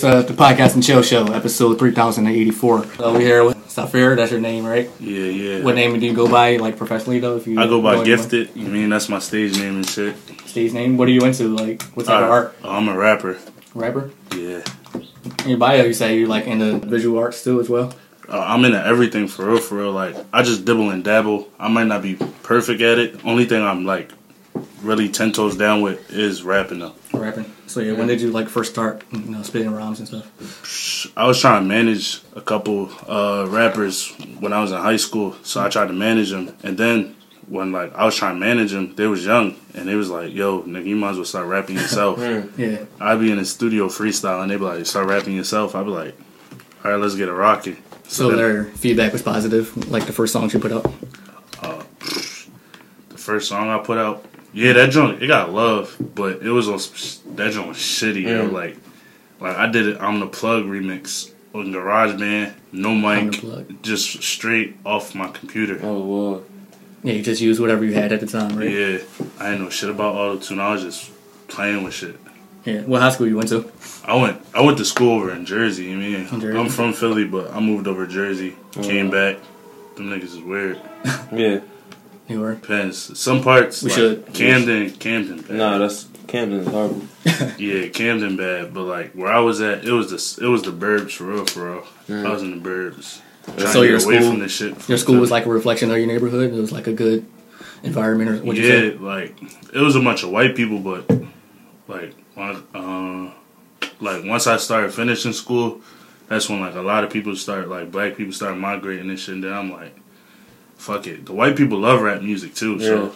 It's uh, the podcast and chill show, episode three thousand and eighty-four. Over here with Safir, that's your name, right? Yeah, yeah. What name do you go by, like professionally though? If you I go by? Gifted. I mean, that's my stage name and shit. Stage name. What are you into? Like, what type of Uh, art? I'm a rapper. Rapper. Yeah. In your bio, you say you like into visual arts too as well. Uh, I'm into everything for real, for real. Like, I just dibble and dabble. I might not be perfect at it. Only thing I'm like really ten toes down with is rapping though. Rapping. So yeah, when did you like first start, you know, spitting rhymes and stuff? I was trying to manage a couple uh, rappers when I was in high school, so I tried to manage them. And then when like I was trying to manage them, they was young, and they was like, "Yo, nigga, you might as well start rapping yourself." Yeah. I'd be in the studio freestyle, and they be like, "Start rapping yourself." I'd be like, "All right, let's get it rocking." So then their feedback was positive, like the first songs you put out. the first song I put out, yeah, that joint it got love, but it was on that joint was shitty. Yo, Mm. like, like I did it on the plug remix on GarageBand, no mic, just straight off my computer. Oh, wow. Yeah, you just used whatever you had at the time, right? Yeah, I didn't know shit about auto tune. I was just playing with shit. Yeah. What high school you went to? I went I went to school over in Jersey. I mean, Jersey. I'm from Philly, but I moved over to Jersey. Came Oh. back. Them niggas is weird. Yeah. You were. Depends. Some parts We like should- Camden, Camden. Bad. Nah, that's Camden's horrible. Yeah, Camden bad, but like where I was at, it was the it was the burbs for real, for real. I was in the burbs. Trying So to your get away school- from this shit. Your school was like a reflection of your neighborhood. It was like a good environment, or what you yeah, say? like it was a bunch of white people, but like when- uh, like once I started finishing school, that's when like a lot of people start like black people started migrating and shit. And then I'm like, fuck it, the white people love rap music too, so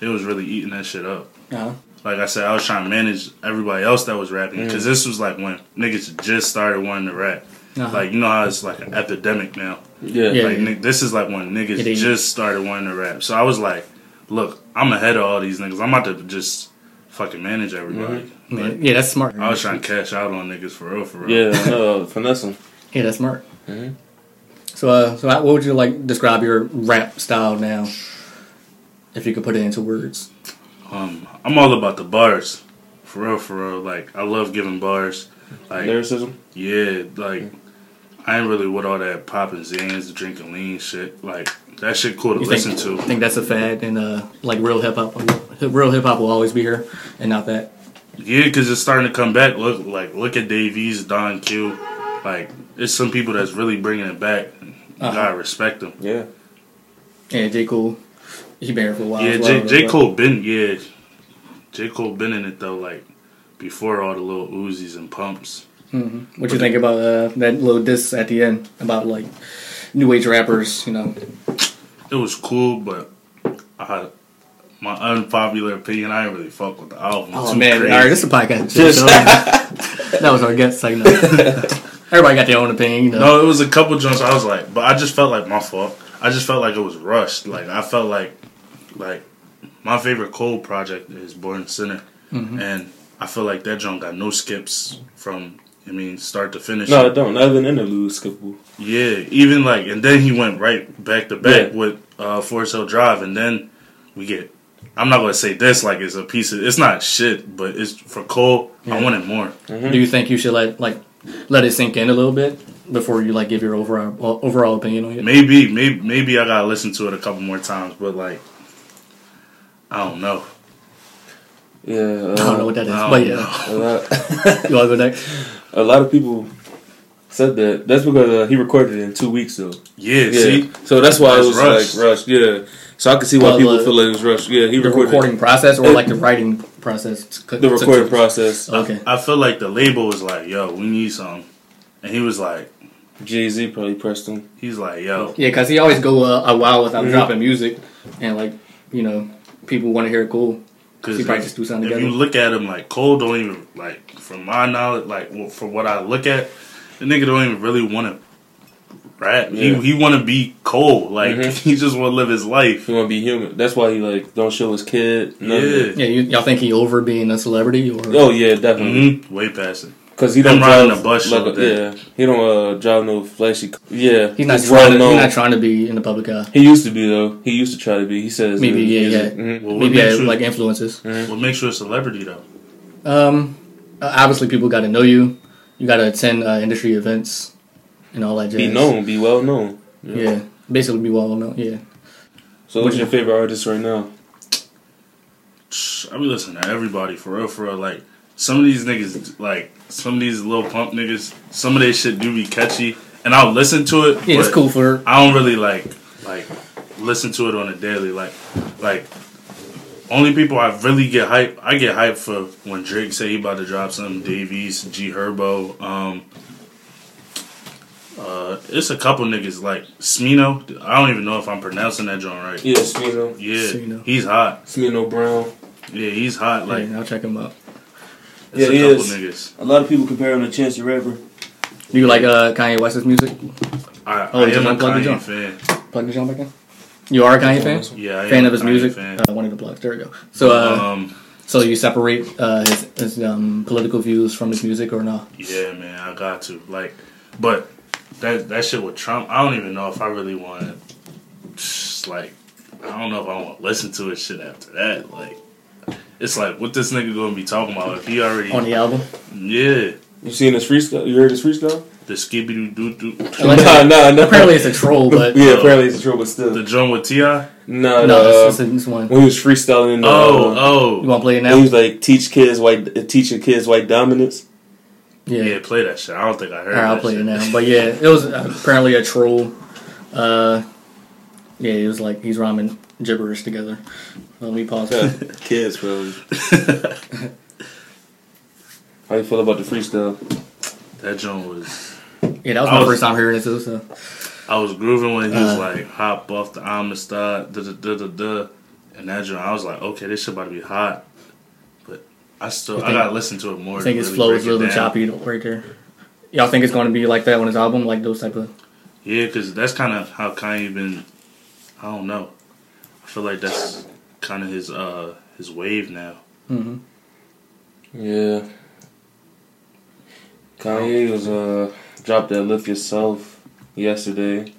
they was really eating that shit up. Uh-huh. Like I said, I was trying to manage everybody else that was rapping because this was like when niggas just started wanting to rap. Uh-huh. Like you know how it's like an epidemic now. Yeah. Yeah. Like ni- this is like when niggas It just started wanting to rap. So I was like, look, I'm ahead of all these niggas. I'm about to just fucking manage everybody. Yeah, Like, yeah, that's smart. I was trying to cash out on niggas for real, for real. Yeah, I know. Finesse him. Yeah, that's smart. Mhm. So, uh, so how, what would you like describe your rap style now? If you could put it into words. Um, I'm all about the bars, for real, for real. Like I love giving bars. Like Lyricism. yeah, like I ain't really with all that popping zans, drinking lean shit. Like that shit cool to You listen think, to. I think that's a fad, and uh, like real hip hop, real hip hop will always be here, and not that. Yeah, because it's starting to come back. Look, like look at Dave East, Don Q. Like, it's some people that's really bringing it back. You Uh-huh. gotta respect him. Yeah. Yeah, J Cole, he been here for a while. yeah, as J, J Cole been yeah, J Cole been in it though. Like before all the little Uzis and pumps. Mhm. What you think about uh, that little diss at the end about like new age rappers? You know, It was cool, but I, my unpopular opinion, I didn't really fuck with the album. oh man, crazy. all right, this is a podcast. Shit, that was our guest segment. Everybody got their own opinion, you know. No, it was a couple jumps. I was like, but I just felt like my fault. I just felt like it was rushed. Like I felt like, like my favorite Cole project is Born Sinner, Mm-hmm. and I feel like that jump got no skips from. I mean, start to finish. No, I don't. Not even interlude skippable. Yeah, even like, and then he went right back to back Yeah. with uh, Forest Hill Drive, and then we get. I'm not gonna say this like it's a piece of. It's not shit, but it's for Cole. I Yeah. wanted more. Mm-hmm. Do you think you should let like let it sink in a little bit before you like give your overall overall opinion on it? Maybe, maybe, maybe I gotta listen to it a couple more times, but like, I don't know. Yeah. Uh, I don't know what that is, but yeah, A lot, you want to go next? a lot of people said that. That's because uh, he recorded it in two weeks, though. Yeah, Yeah. see, so that's why it was rushed. like rushed. Yeah. So I could see why Well, people the- feel like it was rushed. Yeah, he The recorded recording process or It- like the writing process? to- the recording to- process. Okay. I feel like the label was like, "Yo, we need some," and he was like, Jay Z probably pressed him. "He's like, yo, Yeah, because he always go uh, a while without Mhm. dropping music, and like you know, people want to hear it cool. because He probably just do something if together. you look at him like Cole, don't even like from my knowledge, like well, from what I look at, the nigga don't even really want to rap. Yeah. He he want to be Cole, like Mhm. he just want to live his life. He want to be human. That's why he like don't show his kid. none of Yeah. Yeah, you, y'all think he over being a celebrity or? Oh yeah, definitely. hmm Way past it. Because he Him don't riding drive a bus like all a, yeah. He don't uh, drive no flashy. c- Yeah, He's not he's trying. To, well he's not trying to be in the public eye. He used to be though. He used to try to be. He says Maybe, in yeah, music. yeah. Mhm. Well, what Maybe makes had you, like influences. what makes you a celebrity though? Um, uh, obviously people got to know you, You got to attend uh, industry events and all that jazz. Be known, be well known. Yeah. Basically be well known. Yeah. So, what's your favorite artist right now? I be listening to everybody for real, for real. Like some of these niggas, like some of these little pump niggas, some of their shit do be catchy, and I'll listen to it. Yeah, it's cool for I don't really like like listen to it on a daily. Like like only people I really get hype. I get hype for when Drake say he about to drop something. Dave East, G Herbo. Um, uh, it's a couple niggas like Smino. I don't even know if I'm pronouncing that joint right. Yeah, Smino. Yeah, Smino. he's hot. Smino Brown. Yeah, he's hot. Like yeah, I'll check him out. it's Yeah, a he couple is. niggas. A lot of people compare him to Chance the Rapper. Do you like uh, Kanye West's music? I, Oh, I just am a Kanye jump. fan. Plug the jump back in. You are a Kanye fan? Yeah, I Fan am of his Kanye music? Fan. Uh, one of the plugs. There we go. So, uh, um, so you separate uh, his, his um, political views from his music or not? yeah, man, I got to like, but that that shit with Trump, I don't even know if I really want to, like, I don't know if I want to listen to his shit after that. Like, it's like what this nigga gonna be talking about if he already, On the album? yeah, You seen his freestyle? You heard his freestyle? the skibbity doo doo, Like- nah, nah, nah. Apparently it's a troll, but yeah, Uh, apparently it's a troll, but still. the drum with Ti. no, no, no. it's, it's, it's one. when he was freestyling, uh, Oh, You oh, want to play it now? he was like teach kids white, teaching kids white dominance. Yeah. yeah, play that shit. I don't think I heard. Alright, I'll play shit. it now. But yeah, it was apparently a troll. Uh, yeah, it was like he's rhyming gibberish together. Let me pause. kids, bro. How you feel about the freestyle? that joint was. Yeah, that was I my was- first time hearing it too. So I was grooving when he was Uh. like hop off the Amistad, da da da da da, and that joint. I was like, okay, this shit about to be hot, but I still You I think- gotta listen to it more. I think to his really flow is a little down. choppy right there. Y'all think it's going to be like that on his album, like those type of? Yeah, because that's kind of how Kanye been. I don't know. I feel like that's kind of his uh his wave now. hmm Yeah. Kanye was uh dropped that Lift Yourself yesterday,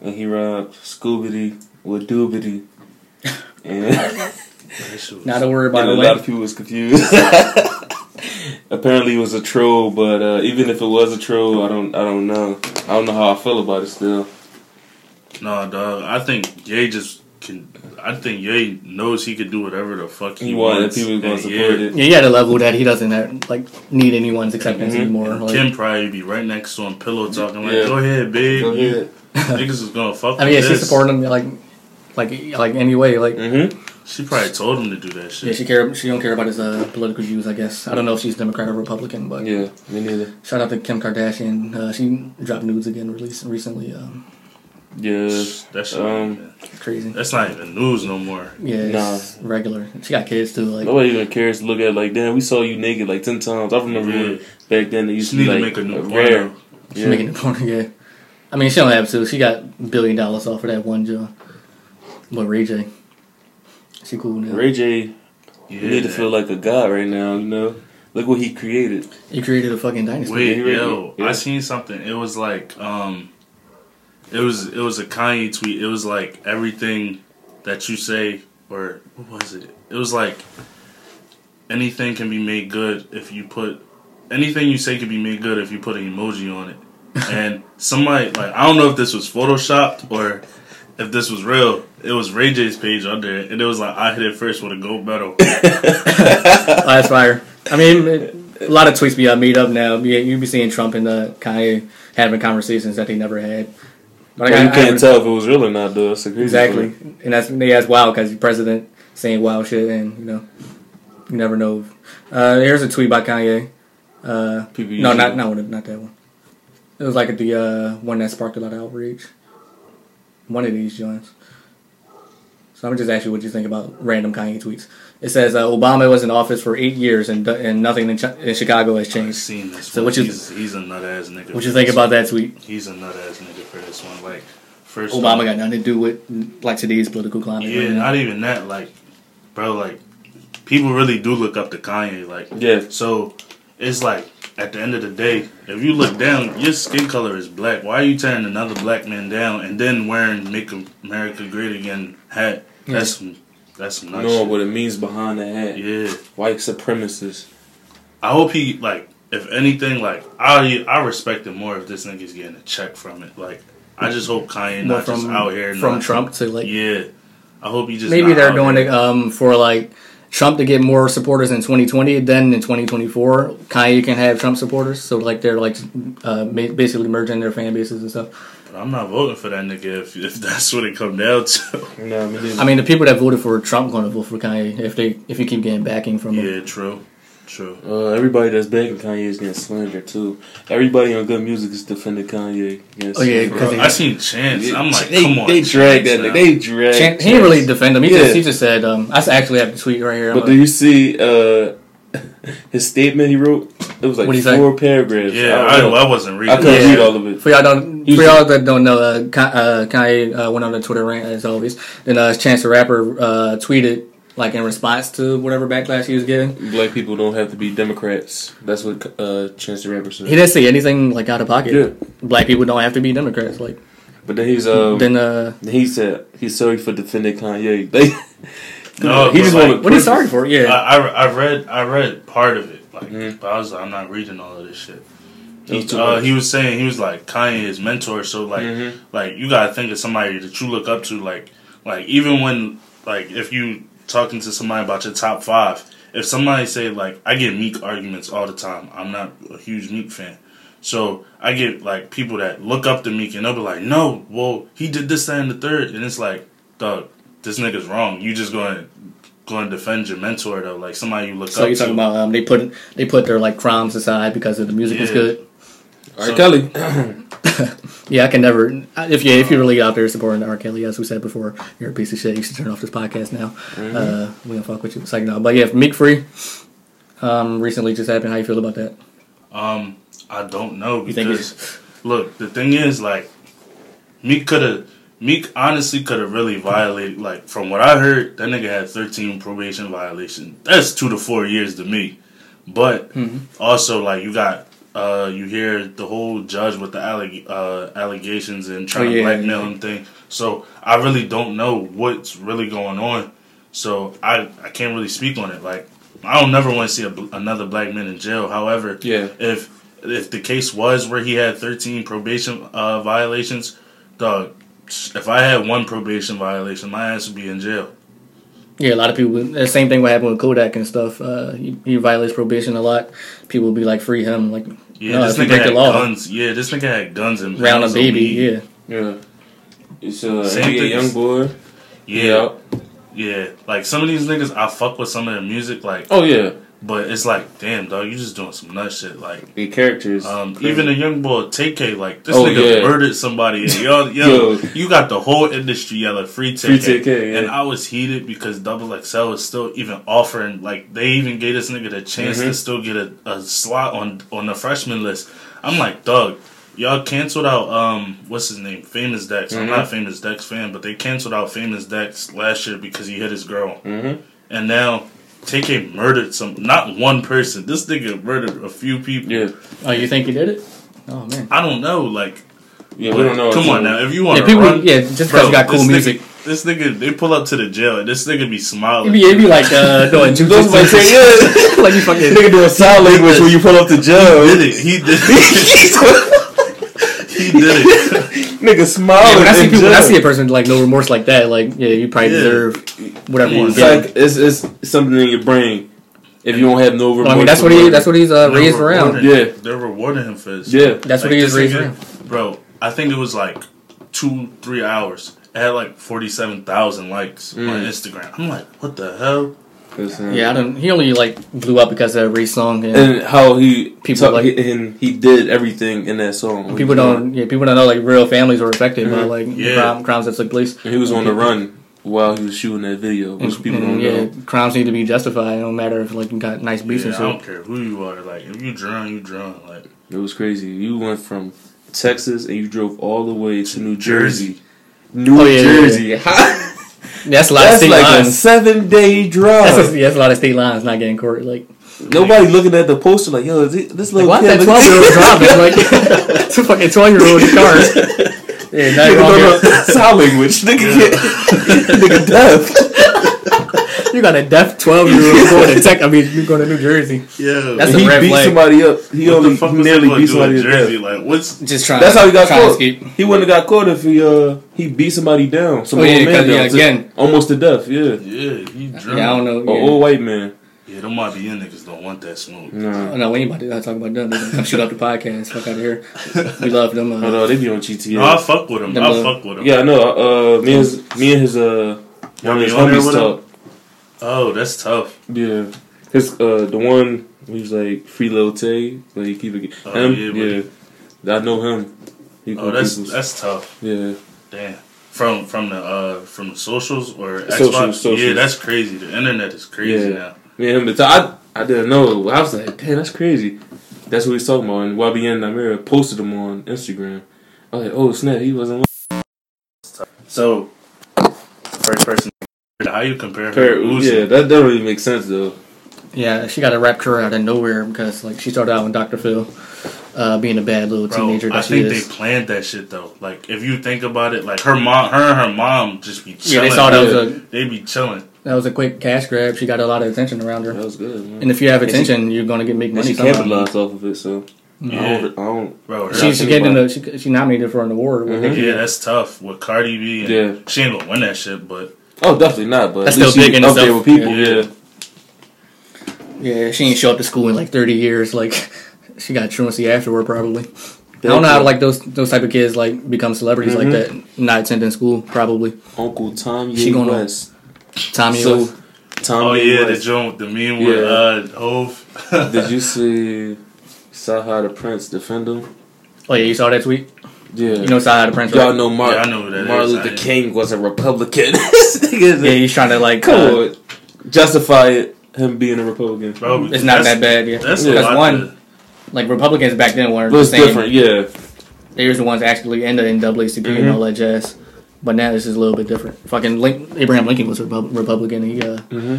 and he rapped Scoobity with Doobity, and That shit was- Not to worry and about a lot of people was confused. Apparently, it was a troll, but uh, even if it was a troll, I don't, I don't know. I don't know how I feel about it still. no, dog. I think Ye just can. I think Ye knows he could do whatever the fuck he, He wanted wants. people gonna support yeah, it. Yeah, he had a level that he doesn't have, like need anyone's acceptance Mhm. anymore. Like, Kim probably be right next to him, pillow talking like, Yeah. "Go ahead, babe. Go You- ahead. Niggas is gonna fuck." I mean, yeah, with she's supporting him like, like, like anyway. Like, Mm-hmm. She probably told him to do that shit. yeah, she care. She don't care about his uh, political views. I guess I don't know if she's Democrat or Republican, but Yeah, me neither. shout out to Kim Kardashian. Uh, she dropped nudes again, released recently. Um, Yeah. That shit, Um, crazy. that's not even news no more. Yeah, it's regular. She got kids too. Like, Nobody even cares to look at it like, damn, we saw you naked like ten times. I remember Yeah. back then they used She to need be to like make a new rare. porno. she's Yeah. making it porn. Yeah, I mean, she don't have to. She got billion dollars off of that one job. But Ray J, she cool now. Ray J Yeah. need to feel like a god right now. You know, look what he created. He created a fucking dynasty. Wait, yo. Yeah. I seen something. It was like, um, it was it was a Kanye tweet. It was like everything that you say, or what was it? It was like anything can be made good if you put anything you say can be made good if you put an emoji on it. and somebody like I don't know if this was photoshopped or if this was real. It was Ray J's page under it, and it was like I hit it first with a gold medal. That's fire. I mean, it, a lot of tweets be uh, made up now. You, you be seeing Trump and uh, Kanye having conversations that they never had. But Well, you I can't haven't- tell if it was real or not, though. It's a crazy exactly, part. and that's they ask wild because the president saying wild shit, and you know, you never know. Uh, here's a tweet by Kanye. Uh, no, not not one, not that one. It was like the uh, one that sparked a lot of outrage. One of these joints. So I'm just ask you what you think about random Kanye tweets. It says uh, Obama was in office for eight years and and nothing in, Ch- in Chicago has I've changed. seen this. So one. what you- he's, he's a nut ass nigga. What you think about one. that tweet? He's a nut ass nigga for this one. Like first, Obama got nothing to do with like today's political climate. Yeah, right not even that. Like, bro, like people really do look up to Kanye. Like, Yeah. so it's like at the end of the day, if you look down, your skin color is black. Why are you tearing another black man down and then wearing "Make America Great Again" hat? That's some, that's some nut Knowing shit. what it means behind the hat. Yeah, White supremacists. I hope he like if anything, like I I respect it more if this nigga's getting a check from it. Like I just hope Kanye More not just from out here from not- Trump to like Yeah, I hope he just maybe not they're out doing here. it um for like Trump to get more supporters in 2020 then in 2024 Kanye can have Trump supporters so like they're like uh basically merging their fan bases and stuff. I'm not voting for that nigga if, if that's what it come down to. No, I mean, I mean the people that voted for Trump going to vote for Kanye if they if you keep getting backing from him. yeah, true, true. uh, everybody that's backing Kanye is getting slandered too. Everybody on G.O.O.D. Music is defending Kanye. Yes, Oh, yeah, Bro, 'cause they- I seen Chance. I'm like, they, come on, they drag that. Now. They drag. Chan- he didn't really defend him. He Yeah. just he just said um I actually have the tweet right here. I'm But like- do you see uh, his statement he wrote? It was like What'd say? four paragraphs. Yeah, I, I, know. I wasn't reading. I reading. couldn't Yeah. read all of it. For y'all don't, He for y'all that don't know, uh, uh, Kanye uh, went on the Twitter rant as always. Then uh, Chance the Rapper uh, tweeted like in response to whatever backlash he was getting. Black people don't have to be Democrats. That's what uh, Chance the Rapper said. He didn't say anything like out of pocket. Yeah. Black people don't have to be Democrats. Like But then he's um, then, uh, he said he's sorry for defending Kanye. They, No, he just like- want what are you sorry for? Yeah, I, I, I read I read part of it, like, Mhm. but I was like, I'm not reading all of this shit. He, too uh, he was saying he was like Kanye is mentor, so like Mhm. like you gotta think of somebody that you look up to, like like even when like if you talking to somebody about your top five, if somebody say like I get Meek arguments all the time, I'm not a huge Meek fan. So I get like people that look up to Meek and they'll be like, no, well he did this, that, and the third, and it's like, dog, this nigga's wrong. You just going to going to defend your mentor though, like somebody you look so up you're to. talking about um, they put they put their like crimes aside because of the music is good. R. Kelly. Yeah, I can never. If you if you're really out there supporting R. Kelly, as we said before, you're a piece of shit. You should turn off this podcast now. Mm-hmm. Uh, we don't fuck with you. Second now, but yeah, Meek Free. Um, recently just happened. How you feel about that? Um, I don't know You think because look, the thing is like Meek could have Meek honestly could have really violated like from what I heard, that nigga had 13 probation violations. That's 2 to 4 years to me. But Mm-hmm. also like you got uh you hear the whole judge with the alleg- uh, allegations and trying Oh, yeah. to blackmail him thing. So I really don't know what's really going on. So I I can't really speak on it. Like I don't never want to see a, another black man in jail. However, Yeah. if if the case was where he had 13 probation uh, violations, dog, if I had one probation violation, my ass would be in jail. Yeah, a lot of people. The same thing would happen with Kodak and stuff. Uh, he, he violates probation a lot. People would be like, free him. Like, Yeah, no, this nigga break the had law, guns. Yeah, this nigga had guns and round a baby. Yeah, Yeah. It's uh, Same NBA thing. YoungBoy. Yeah, yeah. Like some of these niggas, I fuck with some of their music, like, Oh yeah. But it's like, damn, dog, you just doing some nut shit. Like, The characters. um, even the young boy Tay-K, like this Oh, nigga yeah. murdered somebody. And yo, yo, Yo. you got the whole industry yelling free Tay-K. Free Tay-K, yeah. And I was heated because Double XL is still even offering, like, they even gave this nigga the chance Mm-hmm. to still get a, a slot on on the freshman list. I'm like, dog. Y'all canceled out um what's his name Famous Dex. I'm Mhm. not a Famous Dex fan, but they canceled out Famous Dex last year because he hit his girl, Mhm. and now Tay-K murdered some not one person. This nigga murdered a few people. Yeah. Oh, you think he did it? Oh man. I don't know, like Yeah. We don't know. Come on now, if you want Yeah, to people. run, yeah, just because bro, you got cool this music. Nigga, this nigga, they pull up to the jail, and this nigga be It'd smiling. be, it'd be like uh, doing Those might say, jujitsu. yeah. like you fucking. Nigga doing sign language when you pull up to jail. He did it. He did it. He did it. Nigga Yeah, when I see people, when I see a person like no remorse like that, like yeah, you probably Yeah. deserve whatever you It's get. like it's, it's something in your brain. If you don't have no remorse. Well, I mean, that's what he that's what he's uh, They're raised around. Yeah. they're rewarding him for this. Yeah. That's what Like, he is raised nigga- around. Bro, I think it was like two, three hours. It had like forty-seven thousand likes on Mm. Instagram. I'm like, what the hell? Listen. Yeah, I don't. He only like blew up because of Ray's song, and And how he People talk- like- he, and he did everything in that song. people don't. Yeah, people don't know like real families were affected by Mhm. like Yeah. crime, crimes that took place. And he was on the run while he was shooting that video, which And, people and, don't yeah, know. crimes need to be justified. It don't matter if like you got nice beats Yeah, and I don't care who you are. Like, if you drown, you drown. Like, It was crazy. You went from Texas and you drove all the way to New Jersey. Jersey. New Oh, yeah, yeah, Jersey. How- That's a lot of state like a lines. seven day drive. That's a, yeah, that's a lot of state lines not getting court. Like, Nobody looking at the poster like, yo, this like little why kid look- twelve year old driving? Like, it's a fucking twelve year old car. Yeah, now Nigga you're don't here. sign language. Nigga, can't- nigga deaf. You got a deaf twelve year old going to tech. I mean, you're going to New Jersey. Yeah, That's he a red beat flag. somebody up. He what only the fuck was nearly beat somebody in to Jersey? death. Like, what's Just trying. That's how he got trying caught. escape. He wouldn't have got caught if he uh he beat somebody down. Some Oh, yeah, old man 'cause, down yeah, to- again. almost to death. Yeah, yeah, he drunk. Yeah, I don't know. an Yeah. old white man. Yeah, them YBN niggas don't want that smoke. Nah. Oh, no, we ain't about to talk about them. They Come shoot up the podcast. Fuck out of here. We love them. Oh Uh, no, they be on GTA. No, I fuck with him. Them I fuck with him. Yeah, I know. Uh, me and his, me and his uh one of his be on homies with him? talk. Oh, that's tough. Yeah, his uh the one who's like free little Tay, like he keep it. Oh, him, yeah, yeah, I know him. He Oh, that's peoples. that's tough. yeah. Damn. From from the uh from the socials or Xbox. Socials, socials. Yeah, that's crazy. The internet is crazy Yeah. now. And him, I, I didn't know. I was like, damn, that's crazy. That's what he's talking about. And YBN Nahmir posted him on Instagram. I was like, oh snap, he wasn't. So, first person. How you compare her to Uzi? yeah, that doesn't really make sense though. yeah, she got a rap career out of nowhere because like she started out with Dr. Phil, uh, being a bad little Bro, teenager I she think is. they planned that shit though. Like, if you think about it, like her mom, her and her mom just be yeah, chilling. they saw that was a They be chilling. that was a quick cash grab. She got a lot of attention around her. That was good, man. And if you have And she- attention, you're gonna get make And money. she somehow. capitalized off of it, so I don't. I don't bro. Her, She, she getting to the she, she nominated for an award. with Mhm. Yeah, that's tough with Cardi B. And Yeah. she ain't gonna win that shit, but oh, definitely not. But That's at least still she big in up there with people. Yeah. Yeah, Yeah, she ain't show up to school in like 30 years. Like, she got truancy afterward probably. I don't know how like those those type of kids like become celebrities like that. Not attending school probably. Uncle Tom She gonna- West. Tommy So, was Tom oh yeah, the West. joint, the meme with Yeah. uh Hove. Did you see Saha the Prince defend him? Oh yeah, you saw that tweet. Yeah. You know Side of the Prince. Y'all Right? know Mar- Yeah, I know who that Martin. Luther I- King was a Republican. Yeah, he's trying to like. Come uh. Justify it, him being a Republican. Bro, It's not that's- that bad. Yeah, That's Yeah. a one, to- like Republicans back then weren't It was the same. different, yeah. They was the ones actually ended in the NAACP and Mhm. all that jazz. But now this is a little bit different. Fucking Link, Abraham Lincoln was a Repub- Republican. He, uh, Mm-hmm.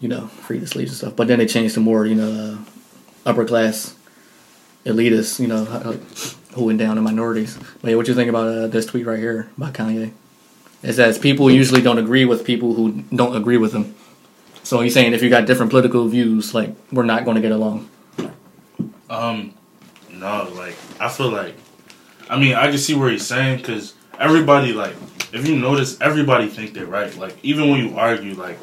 you know, freed the slaves and stuff. But then they changed to more, you know, uh, upper class elitists, you know, like, holding down the minorities. But yeah, what you think about uh, this tweet right here by Kanye? It says people usually don't agree with people who don't agree with them. So he's saying if you got different political views, like we're not going to get along. Um, no, like I feel like, I mean, I can see where he's saying because everybody like, if you notice, everybody think they're right. Like even when you argue, like,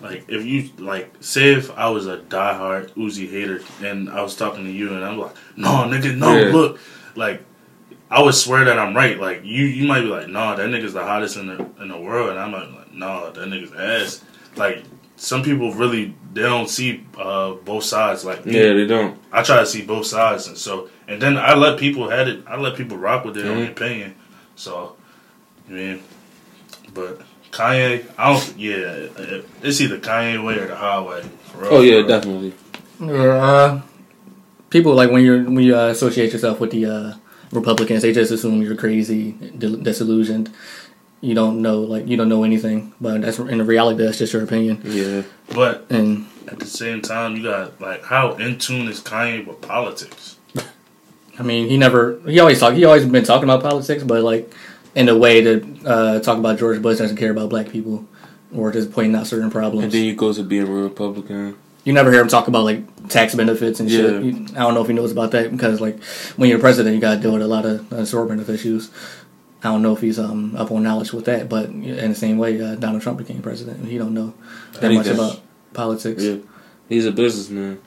like if you like, say if I was a diehard Uzi hater and I was talking to you and I'm like, no, nigga, no, Yeah. look, like. I would swear that I'm right. Like you, you might be like, nah, that nigga's the hottest in the in the world," and I'm like, nah, that nigga's ass." Like some people really they don't see uh, both sides. Like me. Yeah, they don't. I try to see both sides, and so and then I let people had it. I let people rock with their own Mhm. opinion. So, I mean, but Kanye, I don't. Yeah, it's either Kanye way or the highway. For real, Oh, yeah, for real. definitely. Uh, people like when you're when you uh, associate yourself with the uh, Republicans, they just assume you're crazy, disillusioned. You don't know, like you don't know anything, but that's in reality that's just your opinion. Yeah. But And at the same time, you got like how in tune is Kanye with politics? I mean, he never he always talk he always been talking about politics, but like in a way to uh, talk about George Bush doesn't care about black people or just pointing out certain problems. And then you go to being a Republican. You never hear him talk about like tax benefits and shit. You- I don't know if he knows about that because like when you're president, you got to deal with a lot of assortment of issues. I don't know if he's um up on knowledge with that, but in the same way, uh, Donald Trump became president, he don't know that much about politics. Yeah. He's a businessman.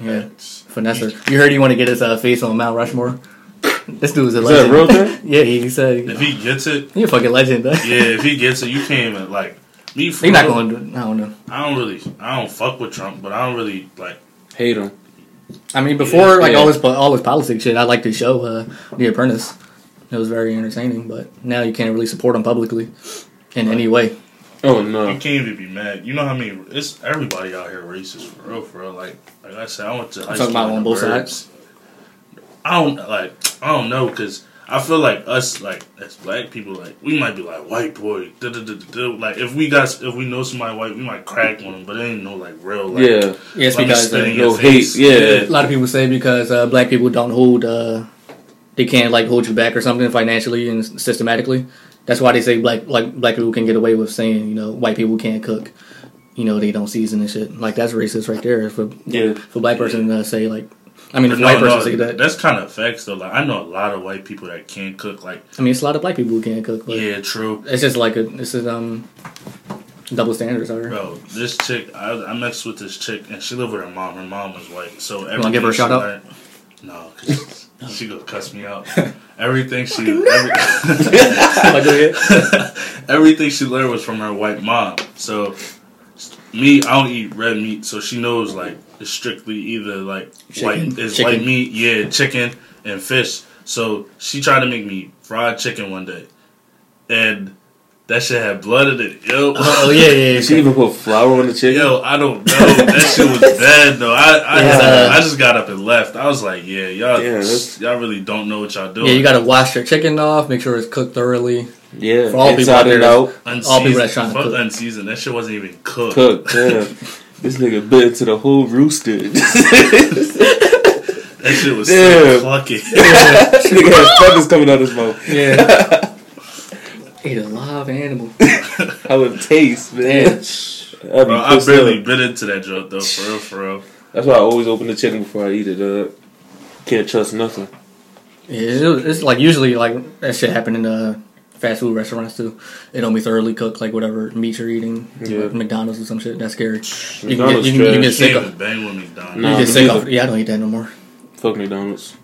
Yeah, finesser. You heard he want to get his uh, face on Mount Rushmore. This dude's a Is that legend. a real thing? yeah, he said If he gets it, he a fucking legend. Though. yeah. If he gets it, you can't even like me. For He's not real, going to. do it. I don't know. I don't really. I don't fuck with Trump, but I don't really like. Hate him. I mean, before like Yeah. all his po- all his politics shit, I liked his show, uh, The Apprentice. It was very entertaining, but now you can't really support him publicly in any way. Oh no! You can't even be mad. You know how many? It's everybody out here racist for real, for real. Like, like I said, I went to high I'm talking about on both burbs. sides? I don't like. I don't know because I feel like us, like as black people, like we might be like white boy. Da, da, da, da, da. Like if we got, if we know somebody white, we might crack on them, but it ain't no like real. Like, Yeah. Yes, let me because spit in uh, no hate, yeah. a lot of people say because uh, black people don't hold, uh, they can't like hold you back or something financially and systematically. That's why they say black like black people can get away with saying you know white people can't cook. you know, they don't season and shit. Like that's racist right there. For Yeah. for black person to say like, I mean, if But white no, person no, that, that's kind of facts though. Like I know a lot of white people that can't cook. Like I mean, it's a lot of black people who can't cook. But yeah, true. it's just like a this is um double standards. Are Bro, this chick, I, I messed with this chick, and she lived with her mom. Her mom was white, so everything wanna give her a shout out? learned- No, 'cause she gonna cuss me out. Everything she, every, like, go ahead. everything she learned was from her white mom. So me, I don't eat red meat, so she knows like it's strictly either like Chicken. white is Chicken. white meat, yeah, chicken and fish. So she tried to make me fried chicken one day, and that shit had blood in it. Yo, Oh, oh yeah, yeah. yeah. She even put flour on the chicken. Yo, I don't know. That shit was bad though. I I, Yeah. I just got up and left. I was like, yeah, y'all Yeah, y'all really don't know what y'all doing. Yeah, you gotta wash your chicken off, make sure it's cooked thoroughly. Yeah, For all people out there- out, all people that's trying to cook. unseasoned. That shit wasn't even cooked. cooked. Yeah. this nigga bit into the whole rooster. That shit was Damn. so clucky. this nigga had feathers coming out of his mouth. Yeah. Eat a live animal. How it tastes, man. I'd be Bro, I pissed barely off. bit into that joke though, for real, for real. That's why I always open the chicken before I eat it. Uh, can't trust nothing. Yeah, it's, it's like usually like that shit happen in the fast food restaurants too. It don't be thoroughly cooked like whatever meat you're eating. Yeah. Like McDonald's or some shit. That's scary. You can get you can, you can get sick of even bang with McDonald's. Nah, can get sick of yeah, I don't eat that no more. Fuck McDonald's.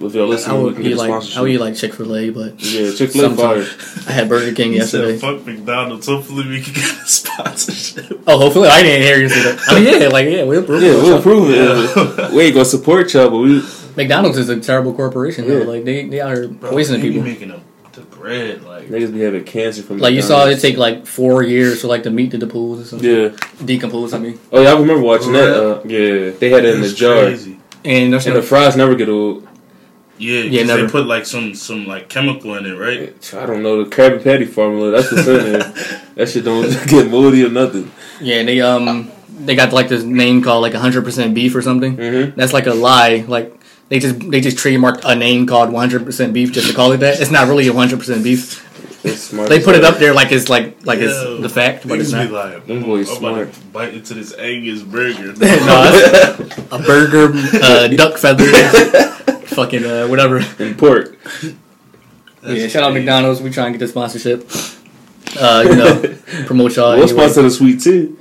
If y'all I listen, we would can eat get like sponsorship. I would eat like Chick fil A, but yeah, Chick Fil A fire. I had Burger King He said, yesterday. fuck McDonald's. Hopefully we can get a sponsorship. Oh, hopefully I didn't hear you say that. I mean, yeah, like yeah, we'll prove Yeah, it. we'll prove it. we ain't gonna support y'all, but we. McDonald's is a terrible corporation. though. Like they they are Bro, poisoning they people. making the, the bread like. Niggas be having cancer from Like you saw, it take like four years for like the meat to decompose or something. Yeah. Decompose. I mean, Oh yeah, I remember watching that. Uh, yeah, they had it in the jar, crazy. and and the fries never get old. Yeah, Yeah, 'cause never. they put like some some like chemical in it, right? I don't know the Krabby Patty formula. That's what's in there. that shit don't get moldy or nothing. Yeah, they um they got like this name called like 100% beef or something. Mm-hmm. That's like a lie. Like they just they just trademarked a name called 100% beef just to call it that. It's not really 100% beef. They put it up there like it's like like Yo, it's the fact, but it's Niggas be not. like, Them "Mm, boys I'm about to bite into this Angus burger. no, a burger, uh, duck feather, fucking uh, whatever. and pork. Yeah, shout out McDonald's. We try and get the sponsorship. Uh, you know, promote y'all. We'll anyway. sponsor the sweet tea.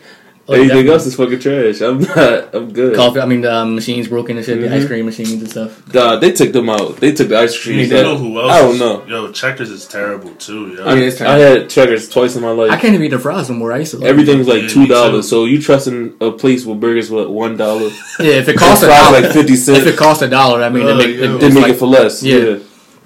Oh, Anything else is fucking trash. I'm not. I'm good. Coffee. I mean, the um, machines broken and shit. The Mhm. ice cream machines and stuff. God, they took them out. They took the ice cream. You know who else? I don't know. Yo, Checkers is terrible too. Yo. I, Yeah, it's I had checkers twice in my life. I can't even eat the fries no more. I used to. Love Everything was Yeah, like two dollars. So you trusting a place with burgers with one dollar? Yeah, if it costs a dollar, like fifty cents. if it costs a dollar, I mean, Oh, it make, yeah. it, They make like, it for less. Yeah. Yeah.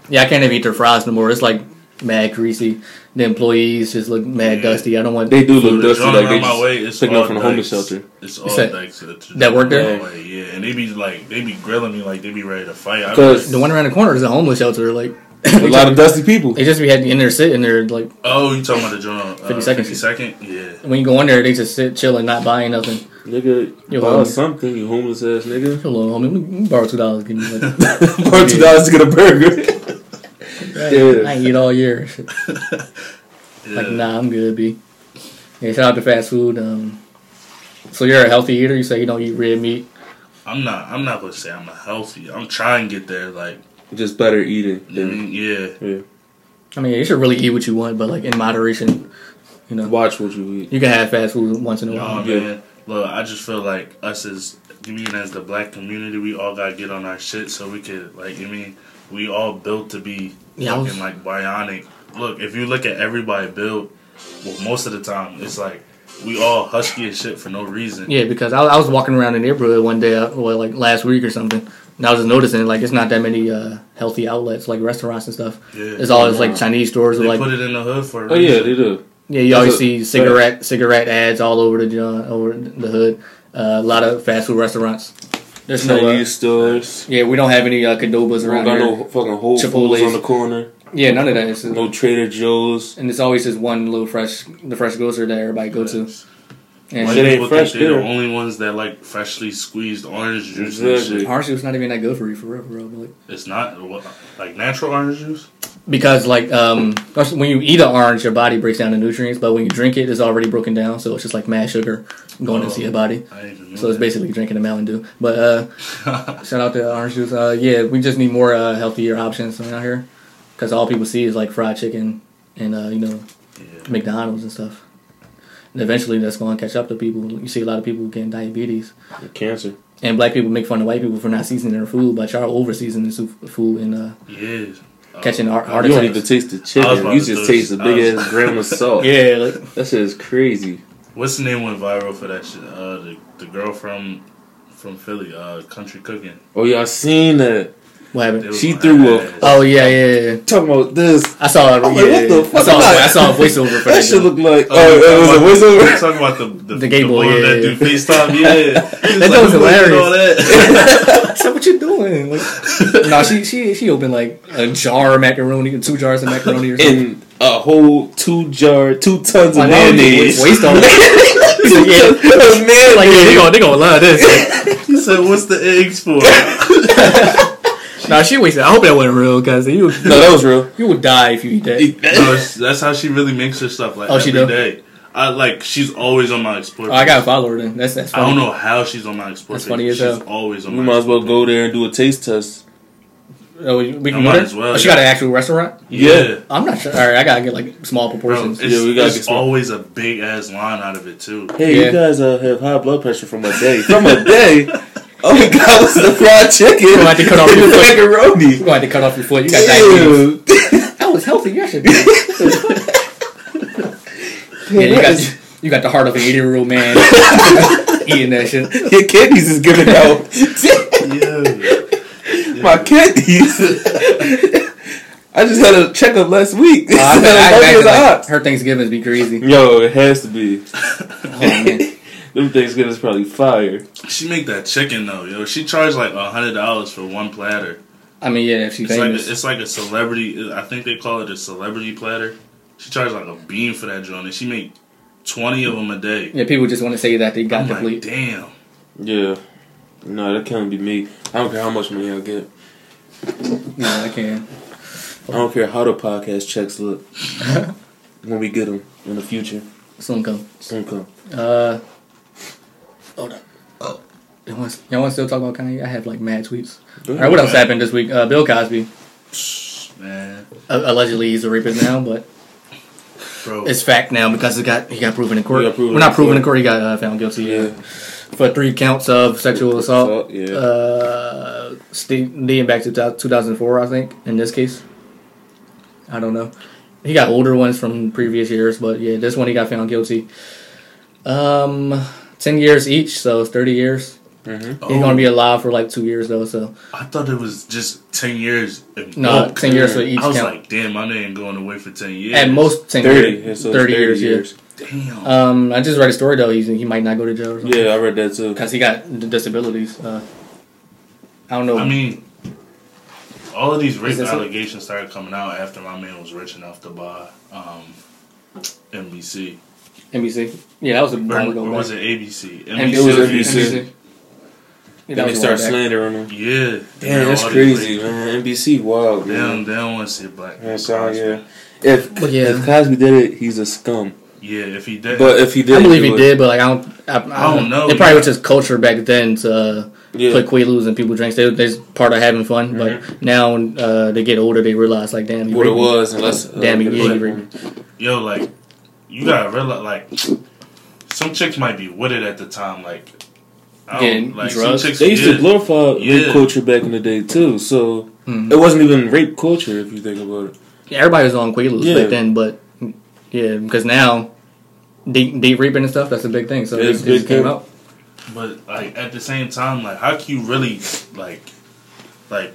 yeah, I can't even eat their fries no more. It's like mad greasy. The employees just look mad Yeah. dusty. I don't want. They do look the dusty like they around my just way, it's picking up from the homeless dykes. shelter. It's all said- dykes. that that work there? Yeah, and they be like, they be grilling me like they be ready to fight. I be Because The one around the corner is a homeless shelter. Like a lot of dusty people. they just be had in there sitting there like Oh, you talking about the joint? Uh, 50 seconds. 50 second? Yeah. when you go in there, they just sit chilling, not buying nothing. Nigga, you buy homie. something, you homeless ass nigga. Hello, homie. Let me borrow two dollars. Give me like, Borrow two dollars to get a burger. Yeah. I eat all year. Yeah. Like, nah, I'm good, B. Yeah, shout out to fast food. Um, so you're a healthy eater. You say you don't eat red meat. I'm not. I'm not gonna say I'm a healthy. I'm trying to get there. Like, Just better eating. I Than mean, yeah. I mean, you should really eat what you want, but like in moderation. You know, watch what you eat. you can have fast food once in a while. Yeah. man. Look, I just feel like us as being as the black community, we all gotta get on our shit so we could like. you mean, we all built to be Yeah, I was- fucking like bionic. Look, if you look at everybody built, well, most of the time it's like we all husky as shit for no reason. Yeah, because I, I was walking around the neighborhood one day, uh, well, like last week or something, and I was just noticing like it's not that many uh, healthy outlets like restaurants and stuff. Yeah. It's always like Chinese stores They with like put it in the hood for. A Oh yeah, they do. yeah, you always see cigarette cigarette ads all over the John over the hood. Uh, a lot of fast food restaurants. There's no uh, stores. yeah, we don't have any uh, Cadobas around got here. no fucking Whole Foods on the corner. Yeah, none of that. It's, No Trader Joe's. and it's always just one little fresh, the fresh grocer that everybody go to. And White Shit ain't people fresh think they're there. the only ones that like freshly squeezed orange juice and Exactly. shit. orange juice is not even that good for you for real, for real. but, Like, It's not what, like natural orange juice. because like um, when you eat an orange, your body breaks down the nutrients, but when you drink it, it's already broken down, so it's just like mad sugar going into Oh. your body. I didn't even know So it's that. basically drinking a Mountain Dew. But uh, shout out to orange juice. Uh, yeah, we just need more uh, healthier options around here because all people see is like fried chicken and uh, you know Yeah. McDonald's and stuff. And eventually, that's going to catch up to people. You see a lot of people getting diabetes, Cancer. and black people make fun of white people for not seasoning their food, but y'all over seasoning su- food and uh, Yes. Catching heart- God. heart You don't even taste the chicken. You just taste the big was- ass gram of salt. yeah, like, That shit is crazy. What's the name went viral for that shit? Uh, the the girl from from Philly, uh, Country Cooking. Oh yeah, I seen that. What happened? She threw her a- Oh yeah, yeah, yeah. Talking about this. I saw it. I'm yeah, like, what the fuck? I saw, I'm like- I saw a voiceover for That that. shit joke. look like. Oh, Oh, it was a We're voiceover. talking about the the, The gay boy, one yeah, that yeah. do FaceTime. Yeah, He was That was hilarious." All that. I said, "What you doing?" Like, no, she she she opened like a jar of macaroni, two jars of macaroni or something. In a whole two jar, two tons of Like, mayonnaise. Waste all that. Two tons of. Like, yeah, they gonna they gonna love this. he said, "What's the eggs for?" No, she wasted. I hope that wasn't real because you No, that was real. you would die if you eat that. no, that's how she really makes her stuff. Like Oh, she every do? day. I like she's always on my explore. Oh, I gotta follow her then. That's that's I don't know how she's on my explore. That's page. funny as She's hell. always on We my. might as well go there and do a taste test. Oh, we we I might as well, Oh, she yeah. got an actual restaurant. page. Yeah. I'm not sure. All right, I gotta get like small Bro, proportions. it's, Yeah, we gotta it's get some- always a big ass line out of it too. Hey, Yeah. you guys uh, have high blood pressure from a day. From a day. Oh my god, what's the fried chicken? You're gonna have to cut off your foot. macaroni. You're gonna have to cut off your foot. You got diabetes. Ew. That was healthy yesterday. yeah, you got you got the heart of an 80 year old man eating that shit. Your kidneys is giving out. Yeah. My kidneys. I just had a checkup last week. Uh, I, Said I, I'm healthy as imagine, a like, ox. her Thanksgivings be crazy. Yo, it has to be. Oh, man. Them Thanksgiving's probably fire. She make that chicken though, yo. She charged like a hundred dollars for one platter. I mean, yeah, if she's It's like famous. it's like a celebrity. I think they call it a celebrity platter. She charged like a bean for that joint, and she make twenty of them a day. yeah, people just want to say that they got I'm the like, plate. damn. Yeah. No, that can't be me. I don't care how much money I get. No, I can't. I don't care how the podcast checks look. when we get them in the future. Soon come. Soon come. Uh, hold up. Oh, y'all want, y'all want to still talk about Kanye? I have like mad tweets. All right, what else happened this week? Uh, Bill Cosby. Man, Uh, allegedly, he's a rapist now, but bro. it's fact now because it got he got proven in court. He got proven Well, not proven in court. He got uh, found guilty Yeah. uh, for three counts of sexual assault. yeah. Uh, st- dating back to 2004, I think. In this case, I don't know. He got older ones from previous years, but yeah, this one he got found guilty. Um, ten years each, so thirty years. hmm Oh, He's gonna be alive for like two years though. So I thought it was just ten years. in No, bulk. 10 years for each I was count. like, damn, my name ain't going away for ten years. at most 10 30. years. Yeah, so it's 30 years, yeah. damn. Um, I just read a story though. He's he might not go to jail or something. Yeah, I read that too. because he got d- disabilities. Uh, I don't know. I mean, all of these rape Is it? allegations started coming out after my man was rich enough to buy um, NBC. NBC. Yeah, that was a Or, while ago. or right? was it ABC? NBC. It was NBC. NBC. Yeah, Then that they was a start slandering them. Yeah. Damn, that's crazy, man. NBC, wild, They don't, man. they don't want to see a black Yeah, man. so, yeah. If, But yeah. if Cosby did it, he's a scum. Yeah, if he did. But if he did, I believe he did, but like I don't. I, I, I don't know, It probably yeah. was just culture back then to uh, Yeah. put Quaaludes in people drinks. They, they're part of having fun. But now when uh, they get older, they realize like, damn, he what it was, unless uh, Damn, he- the yeah, he black raped woman. yo, like, you gotta realize, like, some chicks might be with it at the time. Like, Getting like drugs? some chicks. They used yeah, to glorify Yeah. rape culture back in the day too, so Mhm. it wasn't even rape culture if you think about it. Yeah, everybody was on Quaaludes Yeah. back then, but yeah, because now deep date raping and stuff that's a big thing. So Yeah, they, it's a they just came thing. out. But like at the same time, like how can you really like like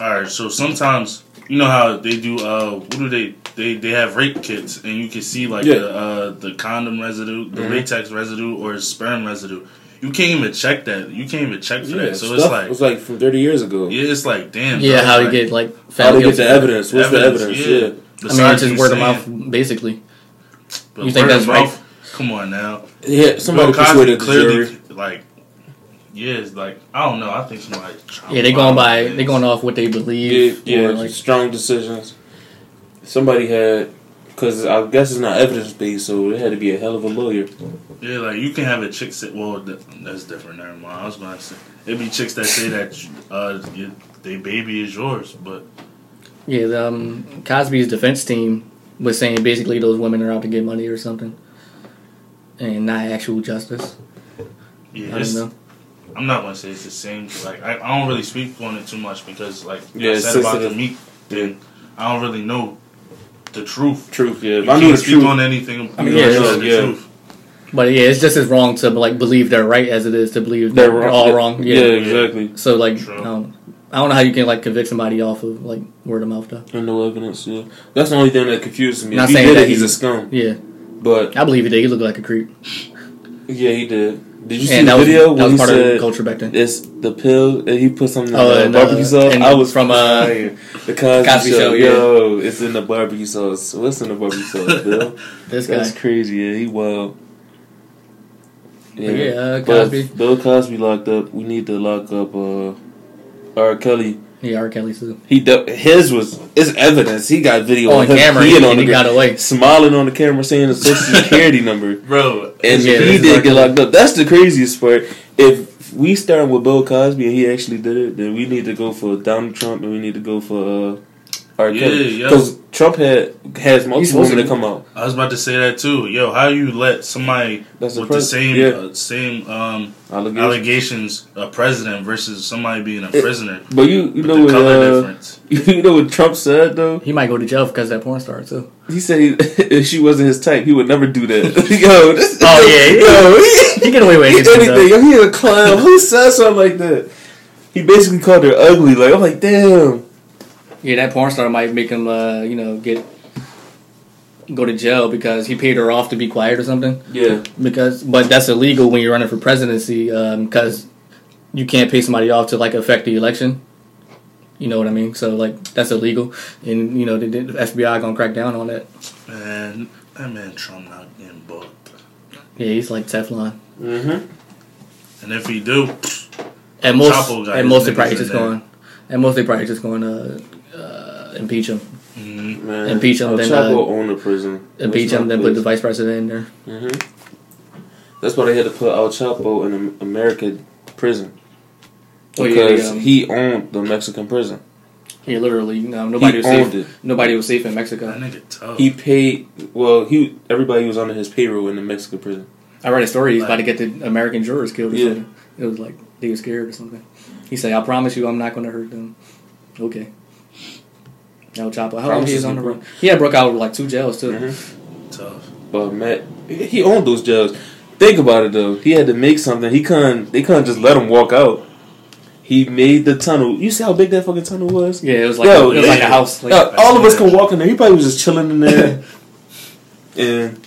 all right? So sometimes you know how they do. Uh, what do they? They they have rape kits, and you can see like Yeah. the uh, the condom residue, the Mhm. latex residue, or sperm residue. You can't even check that. You can't even check for Yeah, that. So it's like it's like from thirty years ago. yeah, it's like damn. Yeah, bro, how like, to get like How found to get the evidence? What's evidence, the evidence? yeah. Yeah. I mean, Besides it's just you word of saying- mouth, basically. but You think word that's of right? mouth, Come on now. Yeah, somebody Bill Cosby persuaded the clearly jury. like yeah, it's like I don't know. I think somebody. Yeah, they going by they going off what they believe. Yeah, yeah or, like strong decisions. somebody had, because I guess it's not evidence based, so it had to be a hell of a lawyer. Yeah, like you can have a chick say, well, that's different. Never mind. I was gonna say it'd be chicks that say that uh, you, they baby is yours, but Yeah, the, um, Cosby's defense team was saying basically those women are out to get money or something, and not actual justice. yeah, I don't know. I'm not gonna say it's the same. Like I, I don't really speak on it too much because, like Yeah, I it's said about the sensitive. meat thing, I don't really know the truth. Truth, yeah. You I can't knew the speak truth. on anything. I mean, yeah, yeah, the yeah. truth. But yeah, it's just as wrong to like believe they're right as it is to believe They're they're, wrong. all wrong. Yeah, Yeah. exactly. So like, um, I don't know how you can like convict somebody off of like word of mouth though. And no evidence, yeah. That's the only thing that confuses me. Not if he saying did that it, he's he- a scum. Yeah, But I believe he did. He looked like a creep. Yeah, he did. Did you see the was, video that was part of the said culture back then. it's the pill and he put something in Oh, the barbecue uh, sauce? and I was from, uh, the Cosby, Cosby show. Show, yeah. Yo, it's in the barbecue sauce. What's in the barbecue sauce, Bill? This guy. That's crazy. Yeah, he wild. But yeah, uh, Cosby. Bill Cosby locked up. We need to lock up uh, R. Kelly. Yeah, R. Kelly too. He de- his was it's evidence. He got video of on him camera, peeing and on he the got gr- away. smiling on the camera, saying the social security number, bro. and Yeah, he did R. get locked up. That's the craziest part. If we start with Bill Cosby and he actually did it, then we need to go for Donald Trump and we need to go for uh, R. Yeah, Kelly yeah. because Trump had has multiple supposed women to to come out. I was about to say that too. Yo, how you let somebody That's with the pres- same yeah. uh, same um, Allegations. allegations a president versus somebody being a It- prisoner? But you you know the what color uh, difference. you know what Trump said though. He might go to jail because of that porn star too. He said he, if she wasn't his type, he would never do that. yo, this, Oh, yeah, yo, he, He get away with he, anything. anything. Yo, he a clown. Who says something like that? He basically called her ugly. Like I'm like, damn. Yeah, that porn star might make him, uh, you know, get go to jail because he paid her off to be quiet or something. Yeah, Because, but that's illegal when you're running for presidency because you can't pay somebody off to like affect the election. You know what I mean? So like that's illegal, and you know the, the FBI gonna crack down on that. Man, that man Trump not getting booked. Yeah, he's like Teflon. mm-hmm. And if he do, At most, Chapo got at most they niggas probably in just going. At most they probably just going to uh, impeach him, mm, man. Impeach him, then, Chapo uh, owned the prison. impeach him, then put the vice president in there. Mm-hmm. That's why they had to put El Chapo in an American prison Oh, yeah, because um, he owned the Mexican prison. Yeah, literally, no, nobody he was owned safe. it. Nobody was safe in Mexico. that nigga tough. He paid. Well, he everybody was under his payroll in the Mexican prison. I read a story. He's about to get the American jurors killed. Or Yeah. something. It was like they were scared or something. He said, "I promise you, I'm not going to hurt them." Okay. El Chapo. How long he Promises is on the you run? He had broke out with like two jails too. Mm-hmm. tough. But Matt, he owned those jails. Think about it though. He had to make something. He couldn't. They couldn't just let him walk out. He made the tunnel. You see how big that fucking tunnel was? Yeah, it was like Yo, it was like a house. Like, Uh, all of us can walk in there. He probably was just chilling in there, and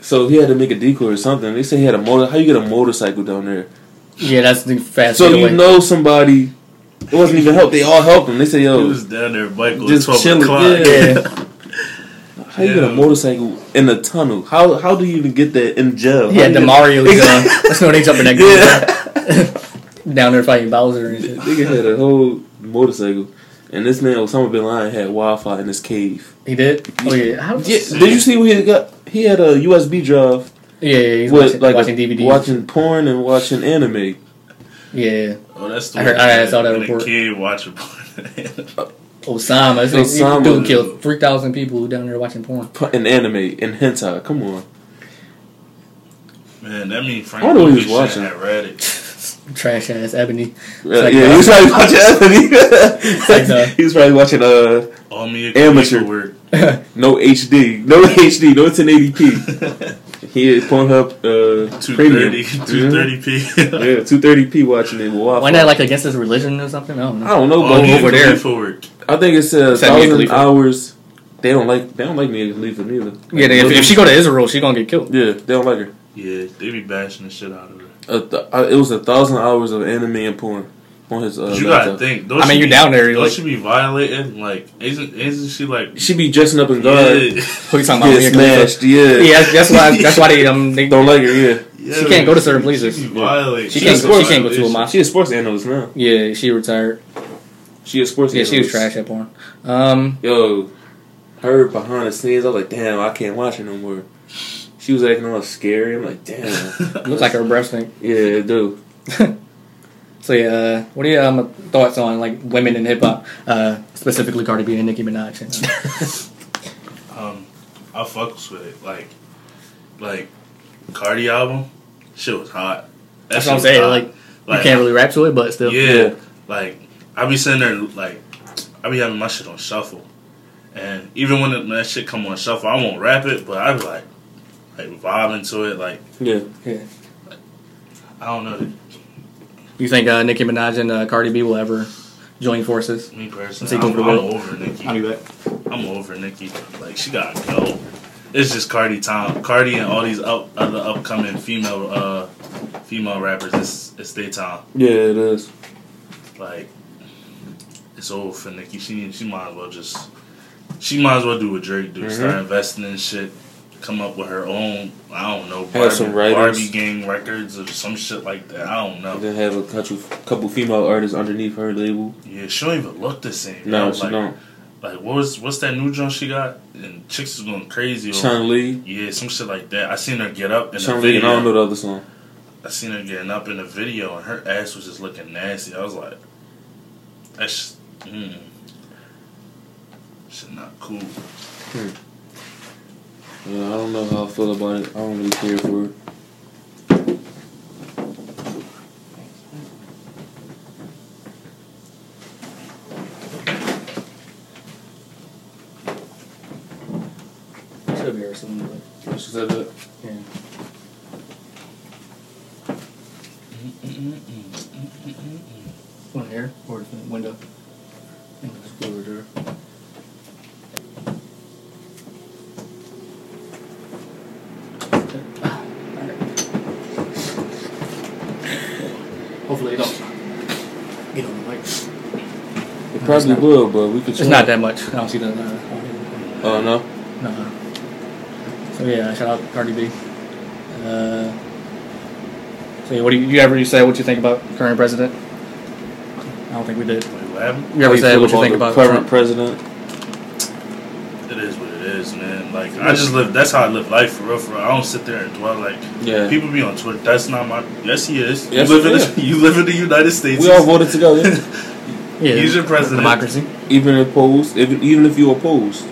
so he had to make a decoy or something. They say he had a motor. How you get a motorcycle down there? yeah, that's the fast. So getaway. you know somebody. It wasn't even help. They all helped him. They say, He "Yo, was down there, Michael. just Just chilling." o'clock. Yeah. How you get a motorcycle in a tunnel? How how do you even get that in jail? Yeah, How had do the you- Mario. Exactly. Gun. That's when they jump in that Yeah. down there fighting Bowser and shit. Nigga had a whole motorcycle, and this man Osama bin Laden had Wi-Fi in his cave. He did. Oh yeah. How, Yeah, did you see what he got? He had a USB drive yeah, yeah. He's with watching, like watching a- DVDs. watching porn and watching anime. Yeah. Oh, that's the I heard- I saw that when report. A kid watching porn. Osama. This Osama. Osama. Dude killed three thousand people down there watching porn. In anime, in hentai, come on. Man, that means Frank I wonder what he was watching. had Reddit. Trash ass Ebony. Yeah, like, yeah, uh, he was probably watching like, uh, he was probably watching uh All me Amateur. work. no HD, no HD, no 1080p. He had Pornhub uh, 230, Mhm. 230p. Yeah, 230p watching it with Why not like against his religion or something? I don't know. I don't know, Oh, but he over over there. there for work. I think it says Said thousand hours. They don't like they don't like Mia Khalifa neither. Yeah, they, if, if she go to Israel, she gonna get killed. yeah, they don't like her. Yeah, they be bashing the shit out of her. A th- uh, it was a thousand hours of anime and porn on his. Uh, you gotta laptop. think. Don't I mean, you're be- down there, Don't like- she be violating? Like, isn't isn't she like? She be dressing up in guard, Yeah, Who you talking about? get Mia Khalifa? smashed. Yeah, Yeah, that's- that's why. That's why they um they don't like her. Yeah, yeah, She can't go to certain she- places. She be. She She can't a go. She can't go to a violation. mosque. she a sports analyst now. Yeah, she retired. She a sports. Analyst. Yeah, she was trash at porn. Um, Yo, her behind the scenes, I was like, damn, I can't watch it no more. She was acting all scary. I'm like, damn. Looks like her breast stink. yeah, it do. So yeah, uh, what are your um, thoughts on like women in hip hop, uh, specifically Cardi B and Nicki Minaj? And, Um, I fucks with it. Like, like Cardi album, shit was hot. That that's what I'm saying. hot. Like, you can't really rap to it, but still. Yeah, Yeah. like I be sitting there like I be having my shit on shuffle, and even when, it, when that shit come on shuffle, I won't rap it, but I be like like vibing to it. Like Yeah. Yeah. I don't know, You think uh, Nicki Minaj and uh, Cardi B will ever join forces? me personally, I'm, over I'm world. over Nicki. I'll be back. I'm over Nicki. Like she gotta go. It's just Cardi time. Cardi and all these up, other upcoming female uh female rappers. It's it's their time. Yeah, it is. Like it's over for Nicki. She she might as well just she might as well do what Drake do. Mhm. Start investing in shit. Come up with her own. I don't know. Have Barbie, some writers. Barbie gang records or some shit like that. I don't know. And then have a couple, couple female artists underneath her label. Yeah, she don't even look the same. No, yo. she like, don't. Like what was what's that new joint she got? And chicks is going crazy. Chun Li. Yeah, some shit like that. I seen her get up in Chun and I don't know the other song. I seen her getting up in the video, and her ass was just looking nasty. I was like, that's mm, shit not cool. Yeah, I don't know how I feel about it. I don't really care for it. Should be here soon. But, She said that. yeah. One here or the window. Let's go over there. Ah, alright. Hopefully it don't get on the mic. It probably will, but we could try. It's not that much. I don't see the. Uh, Oh, no? no. So yeah, shout out Cardi B. Uh, so yeah, what do you, you ever say what you think about current president? I don't think we did. Wait, what happened? You ever say what you think about current Trump? president? It is what it is, man. Like I just live. That's how I live life for real. For real. I don't sit there and dwell. Like Yeah. people be on Twitter. That's not my. Yes, he is. Yes, you live in he the, you live in the United States. We all voted together. Yeah, He's your president. Democracy. even opposed, even, even if you opposed.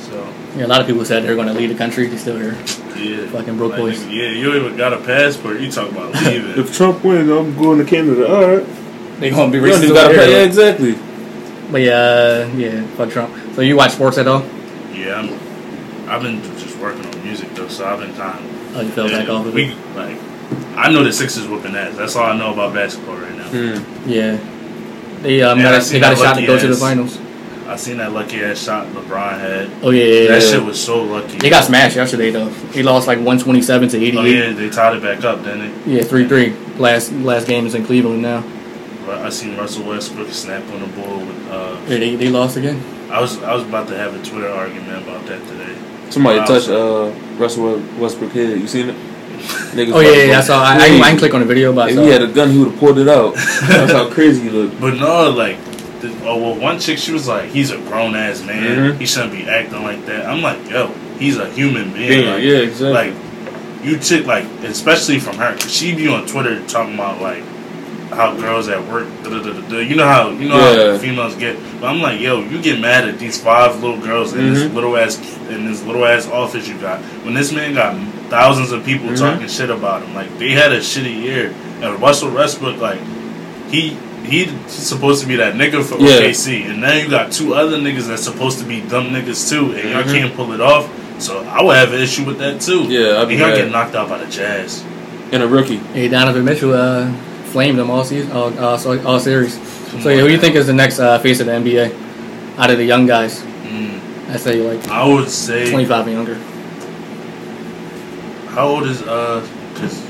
So Yeah, a lot of people said they're going to leave the country. They're still here. yeah, Fucking broke Like, boys. Yeah, you even got a passport. You talk about leaving. If Trump wins, I'm going to Canada. All right. They going to be You don't racist even gotta over pay. Yeah, exactly. But yeah, uh, yeah, fuck Trump. So you watch sports at all? yeah, I'm, I've been just working on music though, so I've been kind of. Oh, you fell back off of we, it? Like, I know the Sixers whooping ass. That's all I know about basketball right now. Hmm. Yeah. They um Yeah, I got a, seen they got a shot to lucky go to the finals. I seen that lucky ass shot LeBron had. Oh yeah, yeah, That yeah. shit was so lucky. They got smashed yesterday though. He lost like one twenty seven to eighty Oh eight. yeah, they tied it back up, didn't they? Yeah, three three. Last last game is in Cleveland now. But I seen Russell Westbrook snap on the ball with. Uh, Yeah, they, they lost again. I was I was about to have a Twitter argument about that today. Somebody Wow. touched uh, Russell Westbrook head. You seen it? Niggas Oh yeah, like, yeah, I saw. I, I, didn't- I didn't click on the video, but I If saw. he had a gun, he would have pulled it out. That's how crazy he looked. But no, like, the, oh well, one chick she was like, he's a grown ass man. Mhm. He shouldn't be acting like that. I'm like, yo, he's a human being. Yeah, like, yeah, exactly. like you took like especially from her 'cause she be on twitter talking about like how girls at work da, da, da, da, da. you know how you know Yeah. how females get but i'm like yo you get mad at these five little girls in this Mhm. little ass in this little ass office you got when this man got thousands of people Mhm. talking shit about him like they had a shitty year and russell westbrook like he He's supposed to be that nigga for Yeah. OKC, and now you got two other niggas that's supposed to be dumb niggas too, and y'all Mhm. can't pull it off. So I would have an issue with that too. Yeah, I'd be and y'all mad. get knocked out by the Jazz. And a rookie. Hey, Donovan Mitchell uh, flamed them all season, all, all, all series. So yeah, who do you think is the next uh, face of the NBA out of the young guys? Mm, I say like I would say. 25 and younger. How old is uh? Cause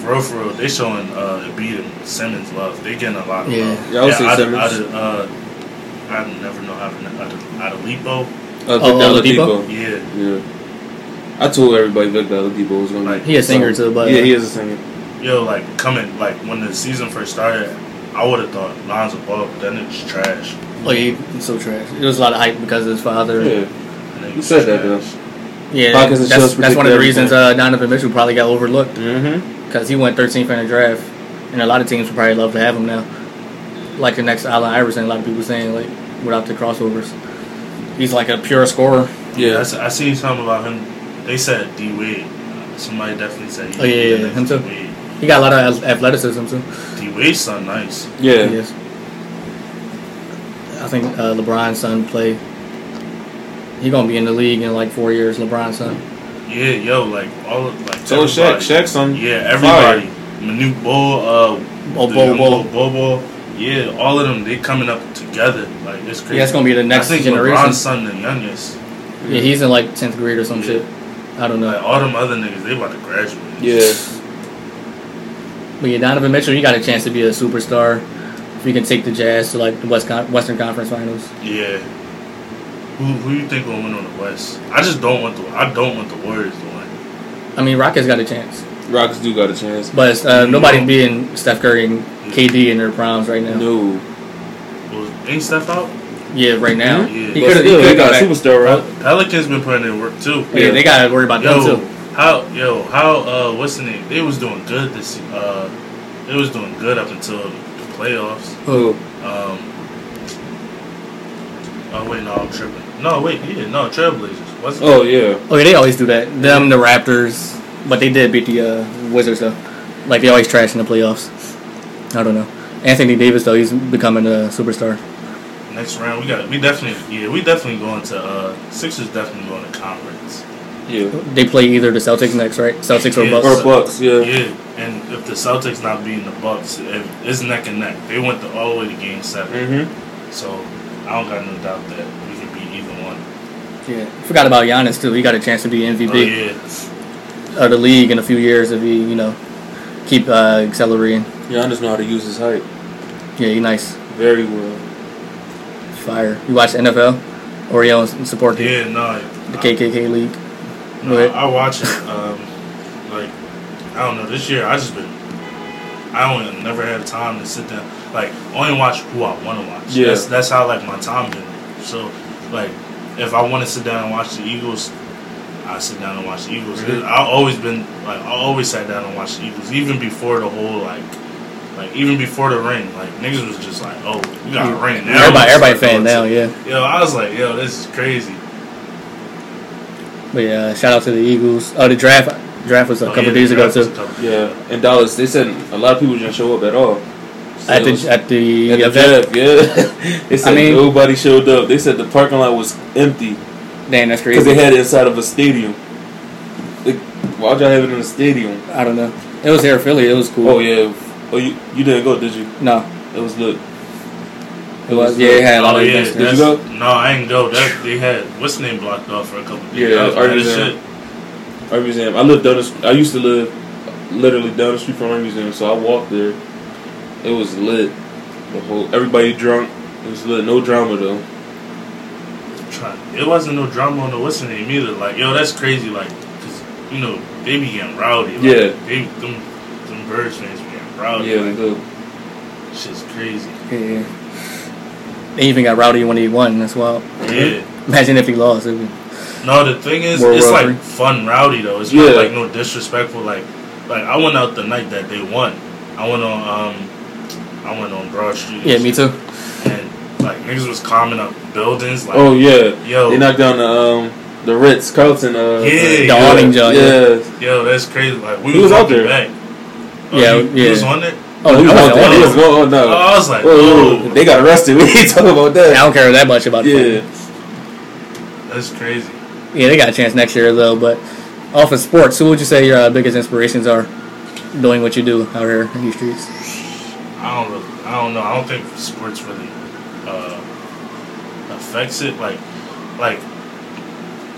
for real, for real, they showing uh Embiid and Simmons love. They getting a lot of Yeah. love. Yeah, I would say out of- Simmons. out of, uh, I never know how to out of, out of Lipo. Uh, Oh, Victor Oladipo? Oladipo. Yeah, Yeah. I told everybody Victor Oladipo was gonna Like. He a singer too, but yeah, he is a singer. Yo, like coming like when the season first started, I would have thought Lonzo Ball, but that nigga's trash. Oh, yeah, he's so trash. There was a lot of hype because of his father. Yeah, And you said that though. Yeah, Podcast and that's, that's one of the reasons uh, Donovan Mitchell probably got overlooked Mm-hmm. because he went 13th in the draft, and a lot of teams would probably love to have him now. Like the next Allen Iverson, a lot of people saying like without the crossovers, he's like a pure scorer. Yeah, I, I, s- I seen something about him. They said D Wade. Somebody definitely said. he Oh, yeah, yeah, yeah, him too. Wade. He got a lot of athleticism too. D Wade's son, nice. yeah. He is. I think uh, LeBron's son play. He gonna be in the league in like four years. LeBron's son. Yeah, yo, like all of- like So Shaq, everybody. Shaq's son. Yeah, everybody. Manute Bol, uh, Oh, the Bol young Bol. Bol Bol. Yeah, all of them they coming up together. Like it's crazy. Yeah, it's gonna be the next I think generation. LeBron's son the youngest. Yeah, he's in like tenth grade or some Yeah. shit. I don't know. Like all them other niggas, they about to graduate. Yeah. But yeah, Donovan Mitchell, you got a chance to be a superstar if you can take the Jazz to like the West Con- Western Conference Finals. Yeah. Who who you think will win on the West? I just don't want the I don't want the Warriors to win. I mean, Rockets got a chance, Rockets do got a chance. but uh, You nobody's know. being Steph Curry and KD in their primes right now. No. Well, ain't Steph out? Yeah, right now. Yeah. He But could still, he they got go a back. superstar, right? Pelicans been putting in work too. Yeah, they got to worry about them too. How yo how uh what's the name? They was doing good this uh they was doing good up until the playoffs. Who? Um. Oh wait, no, I'm tripping. No, wait, yeah, no, Trailblazers. What's Oh yeah. Oh yeah, they always do that. Them, the Raptors, but they did beat the uh, Wizards though. Like they always trash in the playoffs. I don't know. Anthony Davis though, he's becoming a superstar. next round? We got we definitely yeah we definitely going to uh Sixers definitely going to conference. Yeah. They play either the Celtics next, right? Celtics or Yeah. Bucks. Or Bucks, yeah. Yeah, and if the Celtics not beating the Bucks, it's neck and neck. They went the, all the way to Game 7 Mm-hmm. so I don't got no doubt that we can beat either one. Yeah, forgot about Giannis too. He got a chance to be MVP Oh yeah, of the league in a few years if he, you know, keep uh, accelerating. Giannis know how to use his height Yeah, he nice. very well. Fire. You watch NFL? Or you don't support the, yeah, no, the I- KKK league? Right. I, I watch it. Um, like I don't know. This year, I just been. I don't never have time to sit down. Like only watch who I want to watch. Yeah. That's that's how like my time been. So like if I want to sit down and watch the Eagles, I sit down and watch the Eagles. Mhm. I always been like I always sat down and watched the Eagles, even before the whole like. Like even before the ring, like niggas was just like, "Oh, we got a ring now." Everybody, everybody fan now, yeah. Yo, I was like, "Yo, this is crazy." But yeah, shout out to the Eagles. Oh, the draft draft was a Oh, couple yeah, days ago draft was a too. Yeah. In Dallas, they said a lot of people didn't show up at all. So At the at the, At the event. yeah. they said I mean- nobody showed up. They said the parking lot was empty Damn, that's crazy. because they had it inside of a stadium. Like, why'd y'all have it in a stadium? I don't know. It was here in Philly. It was cool. Oh yeah. Oh, you you didn't go, did you? No, It was lit. It was. Yeah, it had a lot Oh of yeah. Did you go? No, I ain't go. That they had what's the name blocked off for a couple days. Yeah, That was Art bad Museum. shit. Art museum. I lived down the. st- I used to live literally down the street from art museum, so I walked there. It was lit. The whole everybody drunk. It was lit. No drama though. It wasn't no drama on the what's the name either. Like yo, that's crazy. Like, cause you know they be getting rowdy. Like, Yeah. They them them birds fans be getting rowdy. Yeah, they like, do. shit's crazy. Yeah. They even got rowdy when he won. as well. Yeah. Imagine if he lost. No, the thing is, More it's rowdy. like fun rowdy though. It's Yeah. not like no disrespectful. Like, like I went out the night that they won. I went on um, I went on Broad Street. yeah, me too. And like niggas was climbing up buildings. Like, Oh yeah. yo, They knocked down the um the Ritz Carlton. Uh, Yeah, The yeah. awning joint. Yeah. Yeah. Yo, that's crazy. Like we He was, was out there. back. Oh, Yeah, you, you yeah. was on there. Oh, he was I out wasn't there. on He was going. Oh no. Oh, I was like, Whoa, whoa, oh. They got arrested. We ain't talking about that. I don't care that much about Yeah. it. that's crazy. Yeah, they got a chance next year though. But off of sports, who would you say your uh, biggest inspirations are doing what you do out here in these streets? I don't really, I don't know. I don't think sports really uh, affects it. Like, like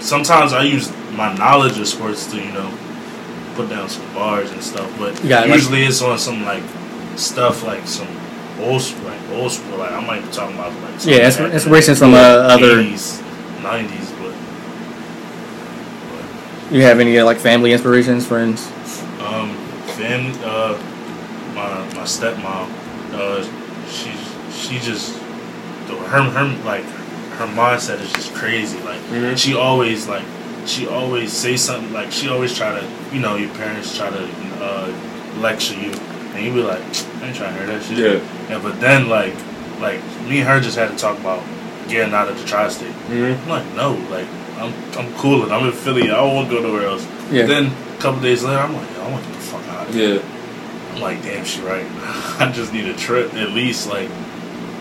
sometimes I use my knowledge of sports to you know put down some bars and stuff. But Yeah, like- usually it's on some like stuff like some old sp- like old school. Like I might be talking about like Yeah, insp- back in the inspirations from, uh, other- 80s, 90s, but. You have any uh, like family inspirations, friends? Um, family, uh, my my stepmom, uh, she she just her her like her mindset is just crazy. Like Mhm. she always like she always say something like she always try to you know your parents try to uh, lecture you and you be like I ain't trying to hear that shit. Yeah. Yeah, but then like like me and her just had to talk about getting out of the tri-state. Mm-hmm. I'm like no, like I'm I'm cooling. I'm in Philly. I don't want to go nowhere else. Yeah. Then a couple days later, I'm like, I want to get the fuck out of here. Yeah. I'm like, damn, she right. I just need a trip at least. Like,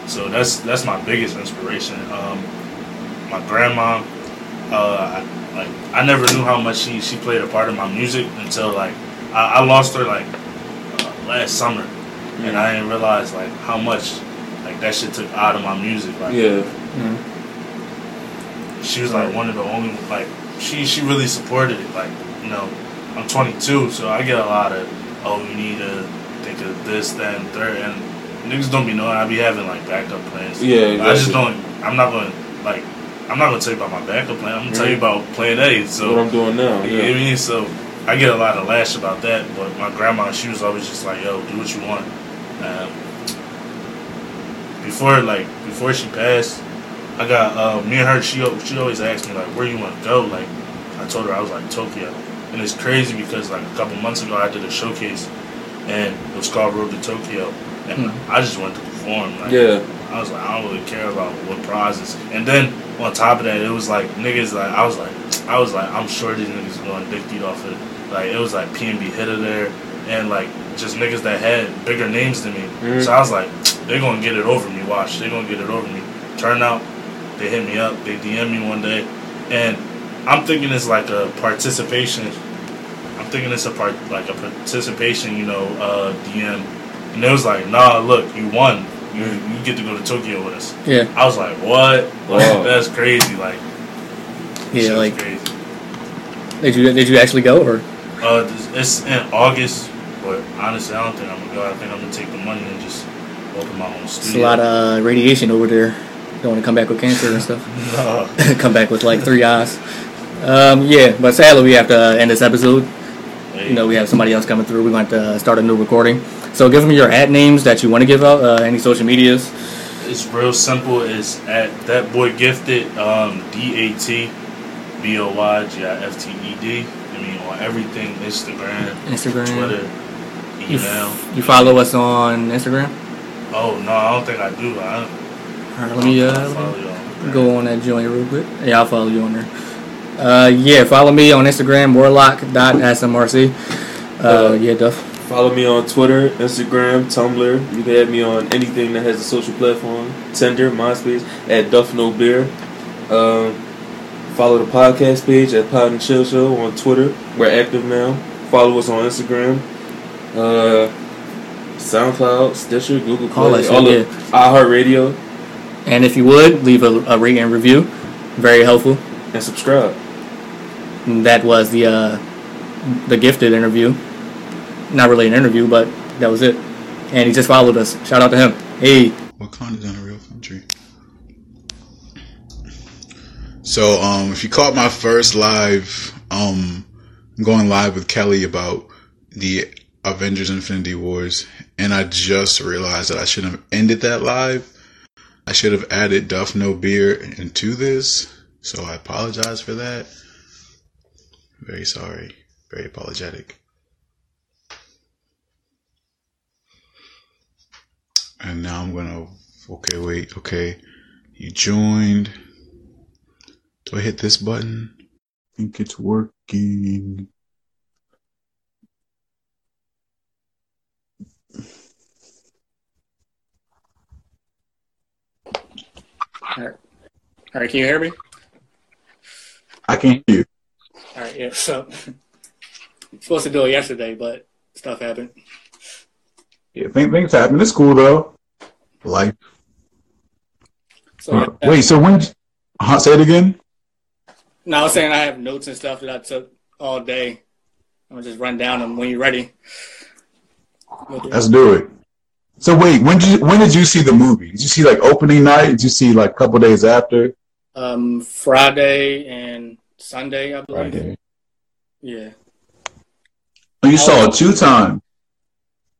so that's that's my biggest inspiration. Um, my grandma, uh, I, like I never knew how much she she played a part in my music until like I, I lost her like last summer, and I didn't realize like how much like that shit took out of my music. Like, Yeah. Mhm. she was like one of the only like she she really supported it. Like you know, I'm 22, so I get a lot of oh you need to think of this, that, and third, and niggas don't be knowing I be having like backup plans. Yeah, I just don't. I'm not gonna like. I'm not gonna tell you about my backup plan. I'm gonna tell you about plan A. So what I'm doing now. you know what I mean? So I get a lot of lash about that, but my grandma, she was always just like, "Yo, do what you want." Um, before, like, before she passed, I got uh, me and her. She she always asked me like, "Where you want to go?" Like, I told her I was like Tokyo, and it's crazy because like a couple months ago I did a showcase, and it was called Road to Tokyo, and I just went to perform. Like, Yeah. I was like, I don't really care about what prizes. And then on top of that, it was like niggas like I was like I was like I'm sure these niggas are going dick eat off it. Like it was like PNB hitter there and like just niggas that had bigger names than me. Mhm. So I was like, they're gonna get it over me. Watch, they're gonna get it over me. Turn out, they hit me up. They DM me one day, and I'm thinking it's like a participation. I'm thinking it's a part like a participation, you know, uh, DM. And it was like, nah, look, you won. You you get to go to Tokyo with us. Yeah. I was like, what? Like, that's crazy. Like, Yeah, like crazy. did you did you actually go or Uh, it's in August, but honestly, I don't think I'm gonna go. I think I'm gonna take the money and just open my own studio. it's a lot of uh, radiation over there? Don't want to come back with cancer and stuff. Come back with like three eyes. Um, yeah, but sadly we have to end this episode. You know, we have somebody else coming through. We want to uh, start a new recording. So give them your ad names that you want to give out. Uh, any social medias. It's real simple. It's at that boy gifted um, D A T B O Y G I F T E D. I mean on everything Instagram, Instagram. Twitter, You, email. you follow us on Instagram. Oh no, I don't think I do. I don't, All right, let me uh, don't follow you on go on that joint real quick. Yeah, I'll follow you on there. Uh, yeah, follow me on Instagram, warlock.smrc. Uh, yeah, Duff. Follow me on Twitter, Instagram, Tumblr. You can add me on anything that has a social platform. Tinder, MySpace, at Duff No Beer. Um, follow the podcast page at Pod and Chill Show on Twitter. We're active now. Follow us on Instagram. Uh, SoundCloud, Stitcher, Google All Play, that all shit, of iHeartRadio, And if you would, leave a, a rate and review. Very helpful. and subscribe. And that was the uh, the gifted interview. Not really an interview, but that was it. And he just followed us. Shout out to him. Hey. Wakanda's in a real country. So, um, if you caught my first live, um, I'm going live with Kelley about the Avengers Infinity Wars, and I just realized that I should have ended that live. I should have added Duff No Beer into this, so I apologize for that. Very sorry. Very apologetic. And now I'm gonna. Okay, wait. Okay, you joined. Do I hit this button? I think it's working. All right. All right, can you hear me? I can't hear you. All right, yeah. So, supposed to do it yesterday, but stuff happened. Yeah, things, things happen. It's cool though. Life. So, Uh, wait, so when? Uh, say it again. No, I was saying I have notes and stuff that I took all day. I'm gonna just run down them when you're ready. Let's do it. So wait, when did you, when did you see the movie? Did you see like opening night? Did you see like a couple days after? Um, Friday and Sunday, I believe. Friday. Yeah, Oh, you saw it two times.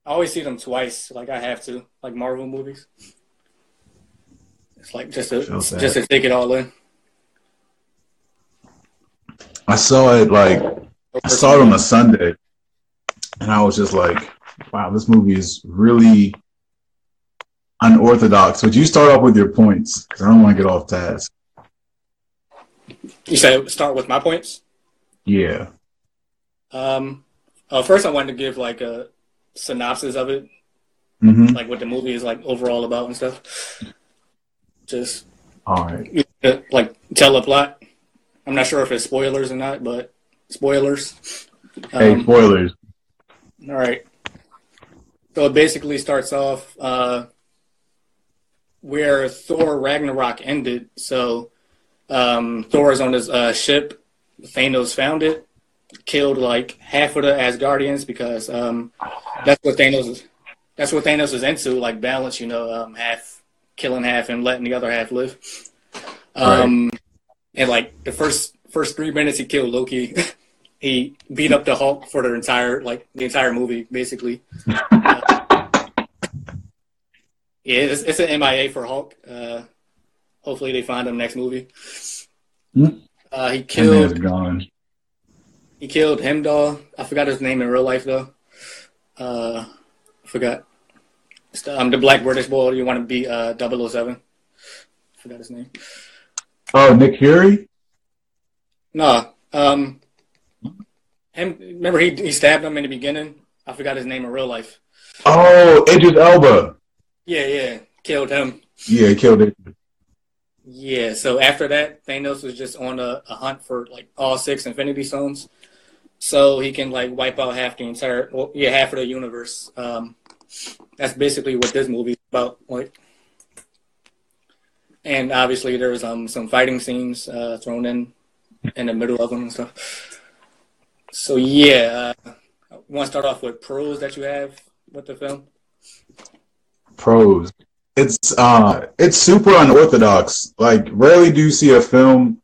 I always see them twice. Like I have to, like Marvel movies. It's like just to just to take it all in. I saw it like I saw it on a Sunday, and I was just like, "Wow, this movie is really unorthodox." Would you start off with your points? Because I don't want to get off task. You said start with my points. Yeah. Um, uh, first, I wanted to give like a synopsis of it, hmm like what the movie is like overall about and stuff. Just All right. uh, like tell a plot. I'm not sure if it's spoilers or not, but spoilers. Hey, Um, spoilers. All right. So it basically starts off uh, where Thor Ragnarok ended. So um, Thor is on his uh, ship. Thanos found it, killed like half of the Asgardians because um, that's what Thanos is. That's what Thanos is into, like balance. You know, um, half killing half and letting the other half live. Um, and like the first first three minutes, he killed Loki. he beat up the Hulk for the entire like the entire movie, basically. Yeah, it's, it's an MIA for Hulk. Uh, hopefully, they find him next movie. Hmm. Uh, he killed gone. he killed Heimdall. I forgot his name in real life though. Uh, I forgot. Um, the black British boy. You want to be uh 007. Forgot his name. Oh, Nick Fury. No, um, him. Remember he he stabbed him in the beginning. I forgot his name in real life. Oh, Idris Elba. Yeah, yeah, killed him. Yeah, killed it. Yeah, so after that, Thanos was just on a, a hunt for like all six Infinity Stones, so he can like wipe out half the entire, well, yeah, half of the universe. Um, that's basically what this movie's about. Like, and obviously there's um some fighting scenes uh, thrown in in the middle of them and stuff. So yeah, uh, want to start off with pros that you have with the film? Pros. It's uh, it's super unorthodox. Like, rarely do you see a film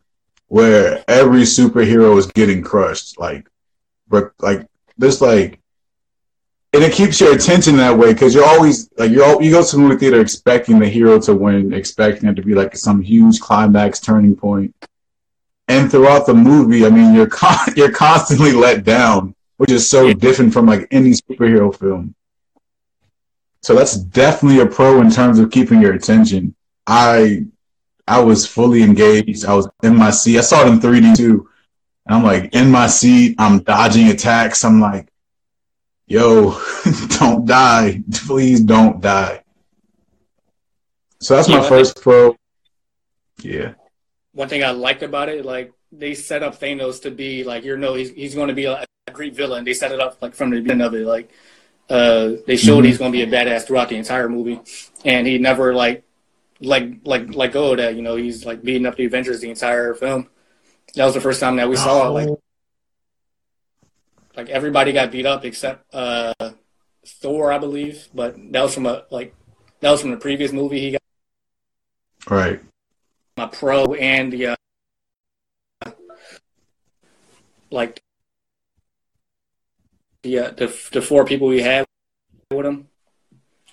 where every superhero is getting crushed. Like, but like this, like, and it keeps your attention that way because you're always like you you go to the movie theater expecting the hero to win, expecting it to be like some huge climax turning point. And throughout the movie, I mean, you're con- you're constantly let down, which is so different from like any superhero film. So that's definitely a pro in terms of keeping your attention. I I was fully engaged. I was in my seat. I saw it in 3D too. And I'm like in my seat. I'm dodging attacks. I'm like, yo, don't die. Please don't die. So that's my Yeah. first pro. Yeah. one thing I liked about it, like they set up Thanos to be like you know he's he's going to be a, a great villain. They set it up like from the beginning of it, like uh, they showed Mhm. he's going to be a badass throughout the entire movie, and he never like like like like, go that. You know, he's like beating up the Avengers the entire film. That was the first time that we saw it. Like like everybody got beat up except uh, Thor, I believe, but that was from a like that was from the previous movie. He got Right. my pro and the uh, like the, uh, the the four people we have with him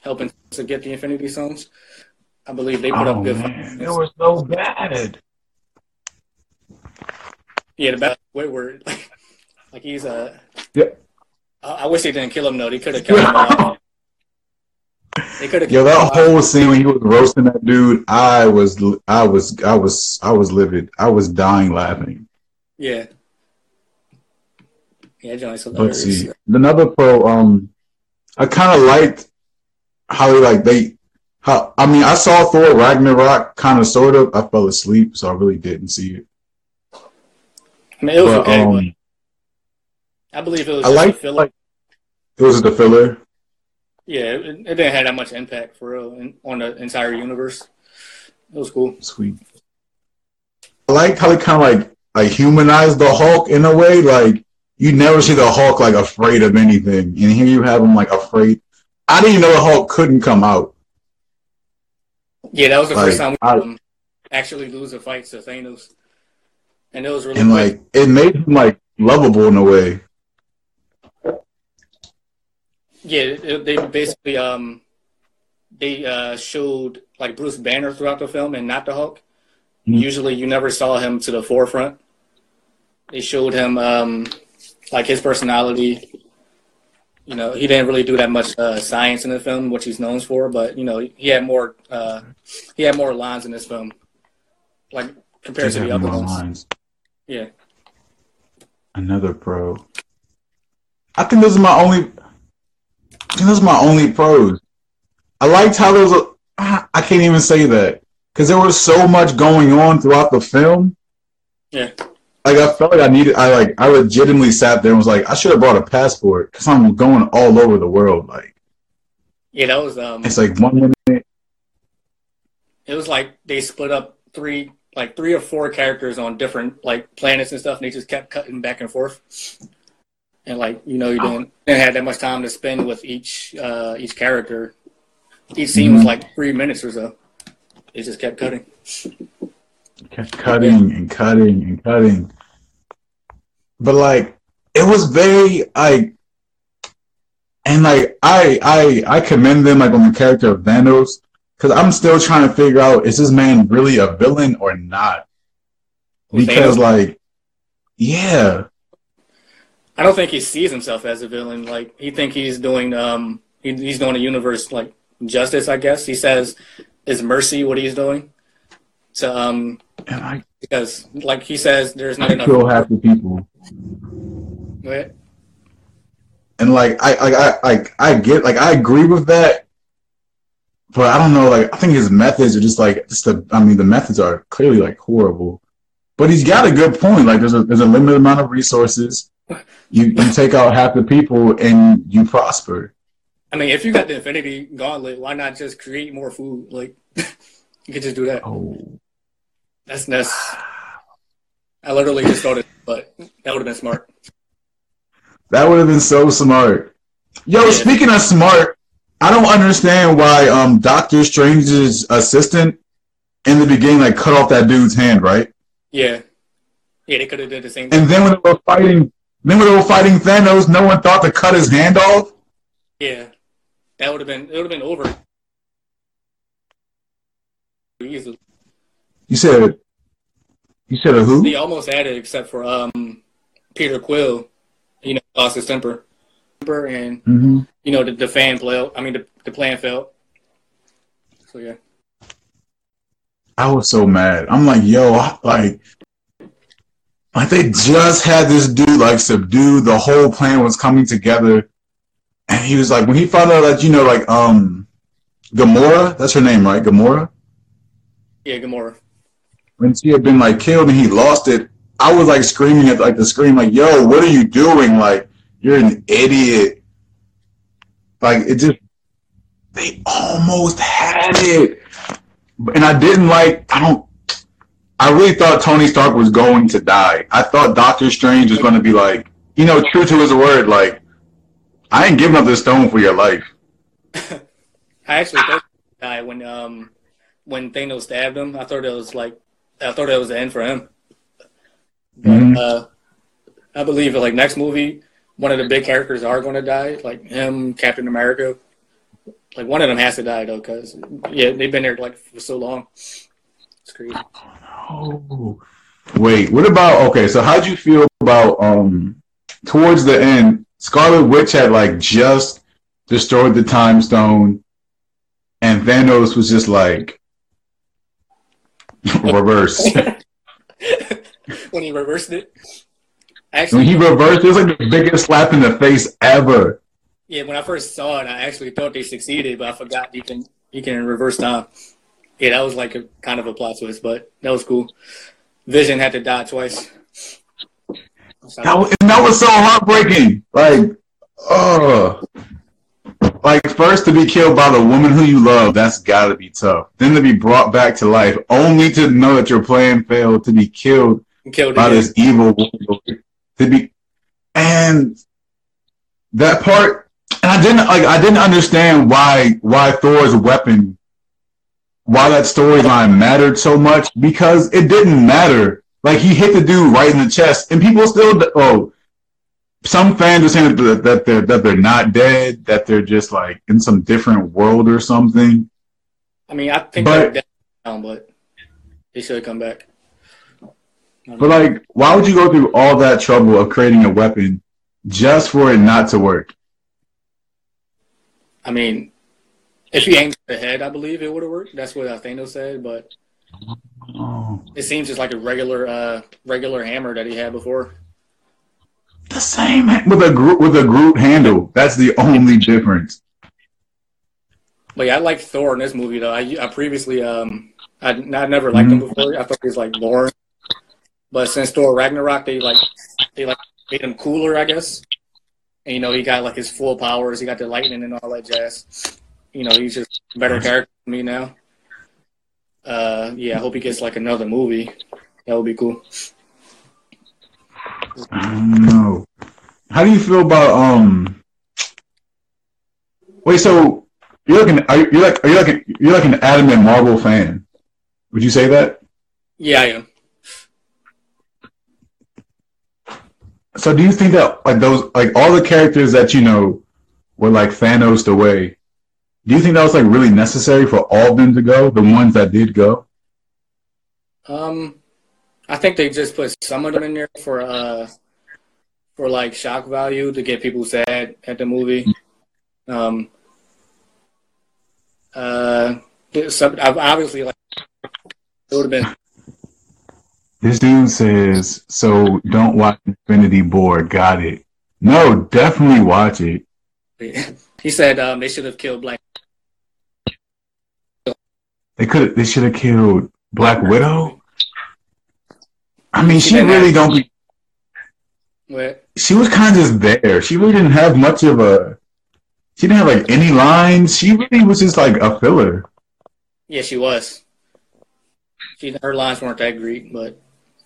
helping to get the Infinity Stones. I believe they put Oh, up good. man, it was so bad. Yeah, the bad best Whitworth, like, he's a. Yeah. I, I wish they didn't kill him though. They could have killed him. They could have. Yo, that whole scene when he was roasting that dude, I was, I was, I was, I was livid. I was dying laughing. Yeah. Yeah, Johnny's Let's hilarious. see. Another pro, um, I kind of liked how they like they, how I mean, I saw Thor Ragnarok, kind of, sort of. I fell asleep, so I really didn't see it. I mean, it was But, okay, um, I believe it was I like, filler. like it was the filler. Yeah, it, it didn't have that much impact for real in, on the entire universe. It was cool. Sweet. I like how they kind of like like humanized the Hulk in a way. Like you never see the Hulk like afraid of anything, and here you have him like afraid. I didn't even know the Hulk couldn't come out. Yeah, that was the Like, first time we I- um, actually lose a fight to Thanos, and it was really and like it made him like lovable in a way. Yeah, they basically um they uh, showed like Bruce Banner throughout the film and not the Hulk. Mhm. Usually, you never saw him to the forefront. They showed him um, like his personality. You know, he didn't really do that much uh, science in the film, which he's known for. But you know, he had more. Uh, he had more lines in this film, like compared to the other ones. lines. Yeah, Another pro. I think those are my only. This is my only pros. I liked how there was a. I I can't even say that because there was so much going on throughout the film. yeah. Like I felt like I needed. I like. I legitimately sat there and was like, I should have brought a passport because I'm going all over the world. Like Yeah, that was um. it's like one minute. It was like they split up three, like three or four characters on different like planets and stuff, and they just kept cutting back and forth. And like you know, you didn't didn't have that much time to spend with each uh each character. Each scene was like three minutes or so. It just kept cutting. kept cutting and cutting and cutting. But like it was very like and like I I I commend them like on the character of Thanos because I'm still trying to figure out is this man really a villain or not? Because Thanos? like yeah. I don't think he sees himself as a villain. Like he think he's doing um he, he's doing a universe like justice. I guess he says is mercy what he's doing. So um And I because like he says there's not enough. kill half the people. Go ahead. And like I I I I, I get like I agree with that. But I don't know, like I think his methods are just like just the I mean the methods are clearly like horrible. But he's got a good point. Like there's a there's a limited amount of resources. You you take out half the people and you prosper. I mean, if you got the Infinity Gauntlet, why not just create more food? Like, you could just do that. Oh. That's that's. I literally just thought it, but that would have been smart. That would have been so smart. Yo, Yeah. speaking of smart, I don't understand why um Doctor Strange's assistant in the beginning like cut off that dude's hand, right? Yeah, yeah, they could have did the same thing. And then when they were fighting when they were fighting Thanos, no one thought to cut his hand off. Yeah, that would have been it. Would have been over. Easily. You said you said a who? They almost had it, except for um Peter Quill. You know, lost his temper, temper, and hmm you know the, the fan play. I mean, the the plan failed. So yeah. I was so mad. I'm like, yo, like, like they just had this dude like subdued. The whole plan was coming together, and he was like, when he found out that you know, like, um, Gamora, that's her name, right? Gamora. Yeah, Gamora. When she had been like killed and he lost it, I was like screaming at like the screen, like, yo, what are you doing? Like, you're an idiot. Like, it just, they almost had it. And I didn't like, I don't, I really thought Tony Stark was going to die. I thought Doctor Strange was going to be like, you know, true to his word, like, I ain't giving up this stone for your life. I actually thought he died when um when Thanos stabbed him. I thought it was like I thought it was the end for him. But Mhm. uh, I believe like next movie, one of the big characters are going to die, like him, Captain America. Like one of them has to die though, because yeah, they've been there like for so long. It's crazy. Oh. Wait, what about okay, so how'd you feel about um towards the end, Scarlet Witch had like just destroyed the time stone and Thanos was just like reverse. when he reversed it. actually, when he reversed, it was like the biggest slap in the face ever. yeah, when I first saw it, I actually thought they succeeded, but I forgot you can you can reverse time. Yeah, that was like a kind of a plot twist, but that was cool. Vision had to die twice. That was, and that was so heartbreaking. Like, oh, like first to be killed by the woman who you love, that's got to be tough. Then to be brought back to life, only to know that your plan failed, to be killed Killed by this evil woman, to be, and that part, and I didn't like, I didn't understand why why Thor's weapon, why that storyline mattered so much because it didn't matter. Like he hit the dude right in the chest, and people still. Oh, some fans are saying that, that they're that they're not dead, that they're just like in some different world or something. I mean, I think But- they're down, but they should come back. But like, why would you go through all that trouble of creating a weapon just for it not to work? I mean, if he aimed the head, I believe it would have worked. That's what uh, Thanos said, but Oh, it seems just like a regular, uh, regular hammer that he had before. the same with a Groot with a Groot handle. That's the only difference. But yeah, I like Thor in this movie though. I, I previously, um, I I never liked him before. I thought he was like boring. But since Thor Ragnarok, they like they like made him cooler, I guess. And you know, he got like his full powers. He got the lightning and all that jazz. You know, he's just a better character than me now. Uh, yeah, I hope he gets like another movie. That would be cool. I don't know. How do you feel about um? Wait, so you're like an are you you're like are you like a, you're like an adamant Marvel fan? Would you say that? Yeah, I am. So do you think that like those like all the characters that you know were like Thanos away? Do you think that was like really necessary for all of them to go? The ones that did go? Um, I think they just put some of them in there for uh for like shock value to get people sad at the movie. Um, uh, some obviously like it would have been. This dude says, so don't watch Infinity War. Got it. No, definitely watch it. He said um they should have killed Black. They could they should have killed Black Widow. I mean, She she really don't be What? she was kind of just there. She really didn't have much of a she didn't have like any lines. She really was just like a filler. Yeah, she was. She her lines weren't that great, but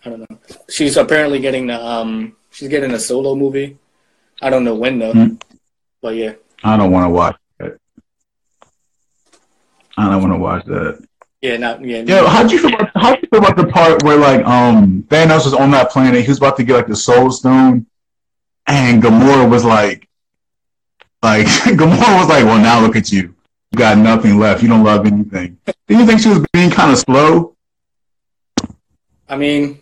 I don't know. She's apparently getting the um she's getting a solo movie. I don't know when though, Hmm. but yeah. I don't want to watch. I don't want to watch that. Yeah, not yeah. Yo, how'd you feel about how'd you feel about the part where like um Thanos was on that planet, he was about to get like the Soul Stone, and Gamora was like, like Gamora was like, well now look at you, you got nothing left, you don't love anything. Do you think she was being kind of slow? I mean,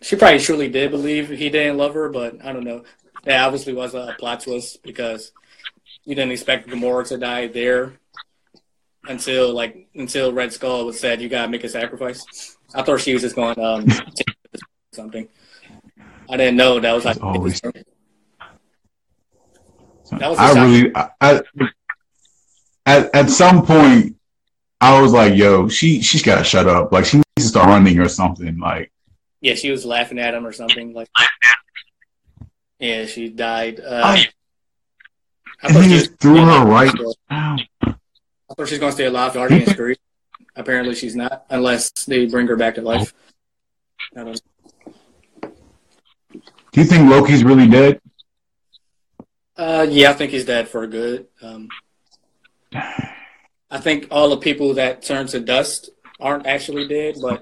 she probably truly did believe he didn't love her, but I don't know. That obviously was a plot twist because you didn't expect Gamora to die there until like until Red Skull was said you gotta make a sacrifice. I thought she was just going um something. I didn't know that was like Always. That was I shock. really, I, I, at at some point, I was like, yo, she she's got to shut up. Like she needs to start running or something. Like yeah, she was laughing at him or something like. Yeah, she died. Uh, I- I and thought he just threw her right down. I thought she's gonna stay alive to Guardians Three. Apparently, she's not, unless they bring her back to life. I don't know. Do you think Loki's really dead? Uh, yeah, I think he's dead for good. Um, I think all the people that turn to dust aren't actually dead, but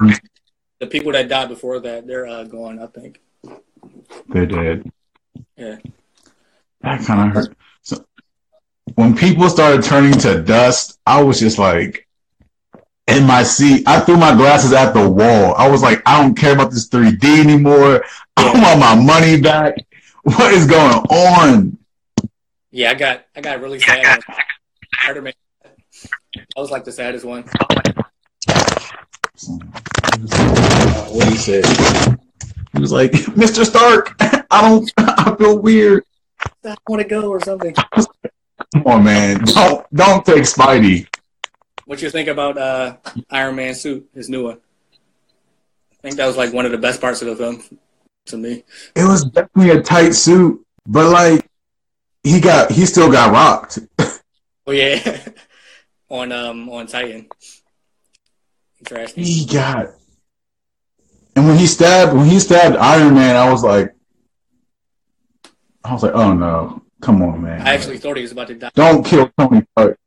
the people that died before that, they're uh, gone. I think. They're dead. Yeah. That kind of hurt. So when people started turning to dust, I was just like in my seat. I threw my glasses at the wall. I was like, I don't care about this 3D anymore. I want my money back. What is going on? Yeah, I got I got really sad. when Spider-Man. That was like the saddest one. what he said. He was like, Mr. Stark, I don't, I feel weird. I want to go or something. Come on, man. Don't, don't take Spidey. What you think about uh, Iron Man suit, his new one? I think that was like one of the best parts of the film to me. It was definitely a tight suit, but like, he got, he still got rocked. Oh yeah, on um on Titan. Me. He got, and when he stabbed, when he stabbed Iron Man, I was like, I was like, oh no, come on, man. I actually thought he was about to die. don't kill Tony Stark.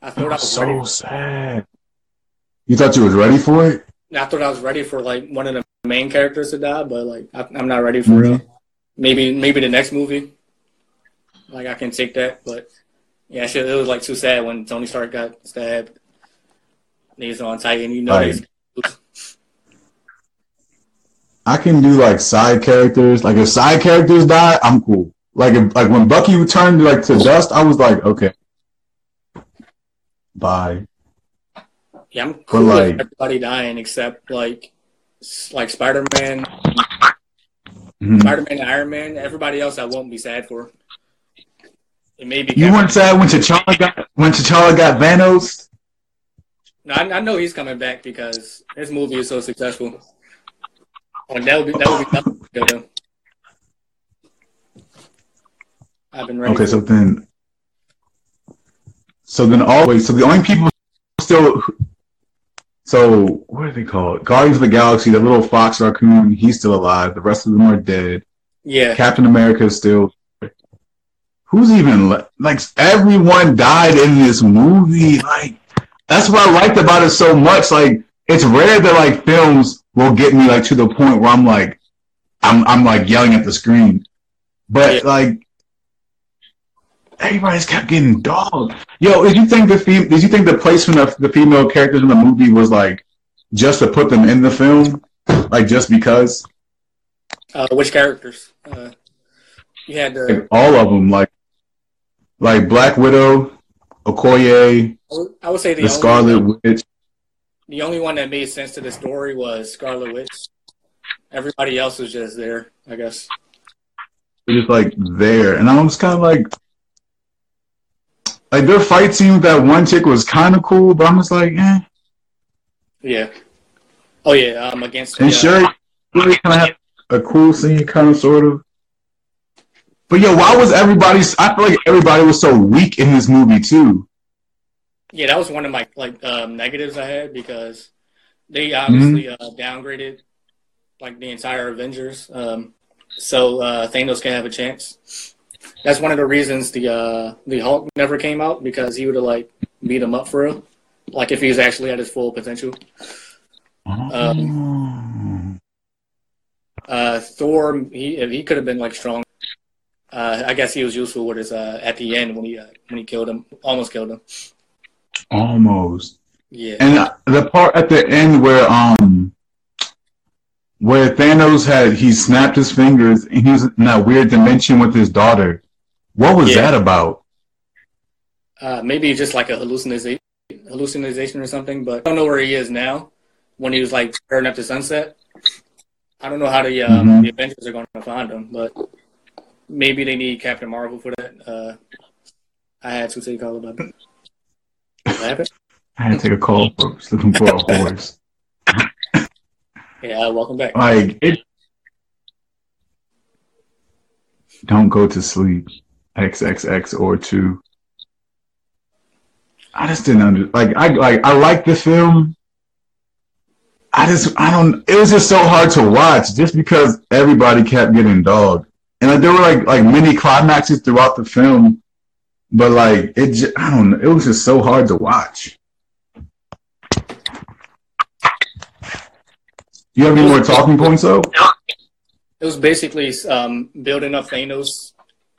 I thought I was so ready. sad. You thought you was ready for it? I thought I was ready for like one of the main characters to die, but like I, I'm not ready for real. Maybe maybe the next movie. Like I can take that, but Yeah, shit, it was like too sad when Tony Stark got stabbed. He's on Titan, you know. Right. I can do like side characters. Like if side characters die, I'm cool. Like if, like when Bucky returned like to dust, I was like, okay, bye. Yeah, I'm cool like- with everybody dying except like like Spider Man, Mhm. Spider Man, Iron Man. Everybody else, I won't be sad for. It may be. You weren't sad when T'Challa got when T'Challa got Thanos. No, I, I know he's coming back because his movie is so successful. Oh, that would be that would be nothing to. I've been ready. Okay, so then, so then always, so the only people still, so what are they called? Guardians of the Galaxy, the little fox raccoon, he's still alive. The rest of them are dead. yeah, Captain America is still. Who's even le- like everyone died in this movie? Like that's what I liked about it so much. Like it's rare that like films will get me like to the point where I'm like, I'm I'm like yelling at the screen, but Yeah. like everybody's kept getting dogged. Yo, did you think the fem- did you think the placement of the female characters in the movie was like just to put them in the film, like just because? uh, which characters? Uh, you had the. Like, all of them, like like Black Widow, Okoye, I would- I would say the, the Scarlet Witch. The only one that made sense to the story was Scarlet Witch. Everybody else was just there, I guess. They're just like there, and I was kind of like, like their fight scene with that one chick was kind of cool, but I'm just like, eh. Yeah. Oh yeah, I'm um, against the, And uh, Shuri really kind of had a cool scene, kind of sort of. But yo, why was everybody? I feel like everybody was so weak in this movie too. Yeah, that was one of my like um, negatives I had because they obviously uh, downgraded like the entire Avengers, um, so uh, Thanos can have a chance. That's one of the reasons the uh, the Hulk never came out because he would have like beat him up for real, like if he was actually at his full potential. Um, Uh, Thor, he he could have been like strong. Uh, I guess he was useful with his uh, at the end when he uh, when he killed him, almost killed him. Almost. Yeah, And uh, the part at the end where um where Thanos had he snapped his fingers and he was in that weird dimension with his daughter. What was Yeah. that about? uh, maybe just like a hallucination, hallucination or something. But I don't know where he is now. When he was like staring up the sunset, I don't know how the um, Mhm. the Avengers are going to find him, but maybe they need Captain Marvel for that. Uh, I had to take all about that. I had to take a call for looking for a horse. Yeah, welcome back. Like it Don't go to sleep. XXX or two. I just didn't under like I like I like the film. I just I don't it was just so hard to watch just because everybody kept getting dogged. And like there were like like mini climaxes throughout the film, but like it j- I don't know, it was just so hard to watch. Do You have any more talking points though? It was basically um, building up Thanos,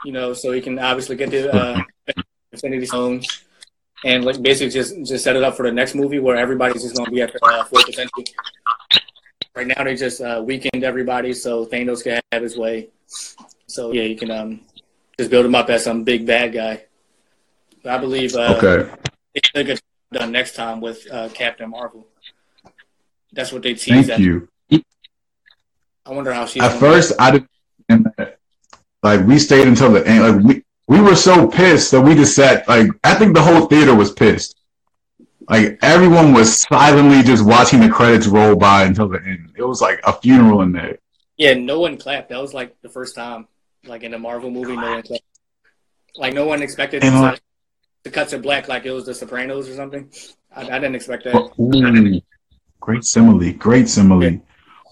you know, so he can obviously get the uh, Infinity Stones, and like basically just just set it up for the next movie where everybody's just to be at uh, full potential. Right now, they just uh, weakened everybody so Thanos can have his way. So yeah, you can um, just build him up as some big bad guy. I believe uh, Okay. good done next time with uh, Captain Marvel. That's what they tease Thank at. you. I wonder how she. At first, I didn't. Like we stayed until the end. Like we we were so pissed that we just sat. Like I think the whole theater was pissed. Like everyone was silently just watching the credits roll by until the end. It was like a funeral in there. Yeah, no one clapped. That was like the first time, like in a Marvel movie, no one clapped. Like no one expected And, to, like- to cut to black like it was The Sopranos or something. I, I didn't expect that. Ooh, great simile. Great simile.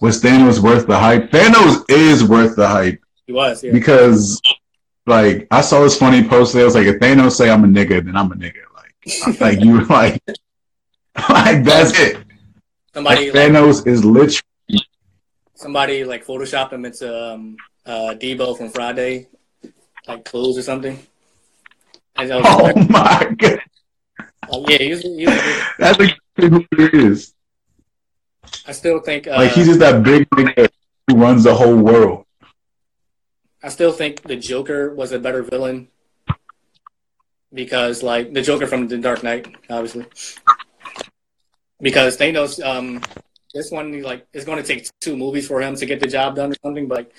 Was Thanos worth the hype? Thanos is worth the hype He was. Yeah. because, like, I saw this funny post. There was like, if Thanos say I'm a nigga, then I'm a nigga. Like, like you were like, like that's it. Somebody Like, like, Thanos is literally somebody like photoshopped him into um, uh, Debo from Friday, like clothes or something. I know. Oh my god, Oh, yeah, he's, he's a good- that's exactly who it is. I still think. Uh, Like he's just that big nigga who runs the whole world. I still think the Joker was a better villain because, like, the Joker from The Dark Knight, obviously. Because Thanos, um, this one, like, it's going to take two movies for him to get the job done or something. But like,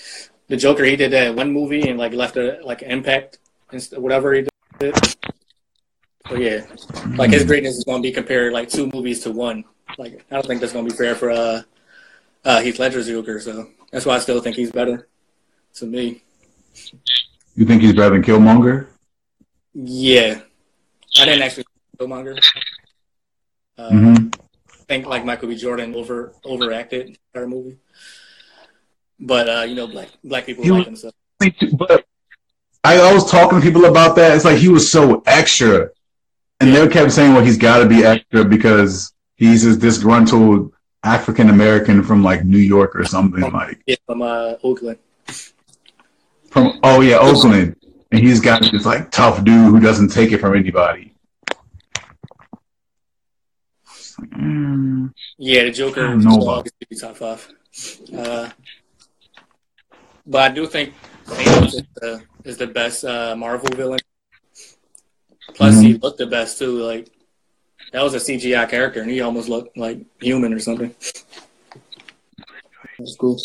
the Joker, he did that one movie and like left a like impact and st- whatever he did. So yeah, like his greatness is going to be compared like two movies to one. Like, I don't think that's going to be fair for uh, uh, Heath Ledger's Joker. So that's why I still think he's better to me. You think he's better than Killmonger? Yeah, I didn't actually Killmonger. Uh, hmm I think like Michael B. Jordan over overacted in our movie, but uh, you know, black black people He like was- him. So But I, I was talking to people about that. It's like he was so extra, and they kept saying, "Well, he's got to be extra because he's this disgruntled African American from like New York or something like yeah, from uh, Oakland. from oh yeah Oakland, and he's got this like tough dude who doesn't take it from anybody." Mm. Yeah, the Joker I don't know is about- top five. Uh, but I do think Thanos is the, is the best uh, Marvel villain. Plus, he Mm-hmm. looked the best too. Like that was a CGI character, and he almost looked like human or something. That's cool.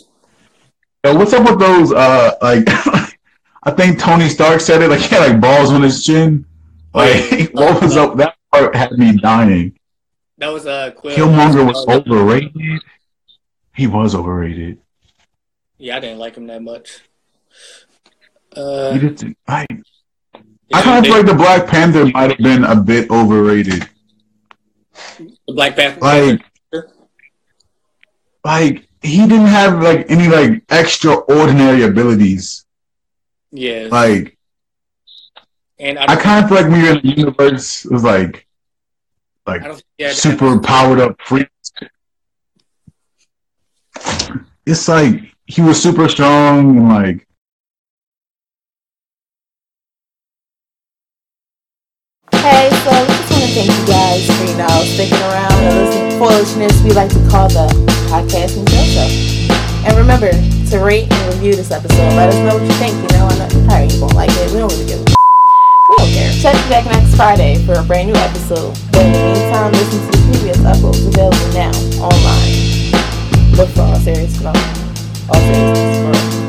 Yo, what's up with those? Uh, like, I think Tony Stark said it. Like, he had like balls on his chin. Like, what was up? That part had me dying. That was uh, Quill. Killmonger was overrated. He was overrated. Yeah, I didn't like him that much. Uh. I, I kind of feel like the Black Panther might have been a bit overrated. the Black Panther. Like, like he didn't have like any like extraordinary abilities. yeah, Like, and I, I kind of feel like when you're in the universe, was like, like yeah, super powered up freaks. It's like he was super strong and like Hey, so we just want to thank you guys for, you know, sticking around and listening to foolishness we like to call the Podcast and Chill Show. And remember to rate and review this episode. Let us know what you think, you know. I know you probably won't like it. We don't really give a We don't care. Check back next Friday for a brand new episode. But in the meantime, listen to the previous uploads available now online. Look for all serious, no, all seriousness for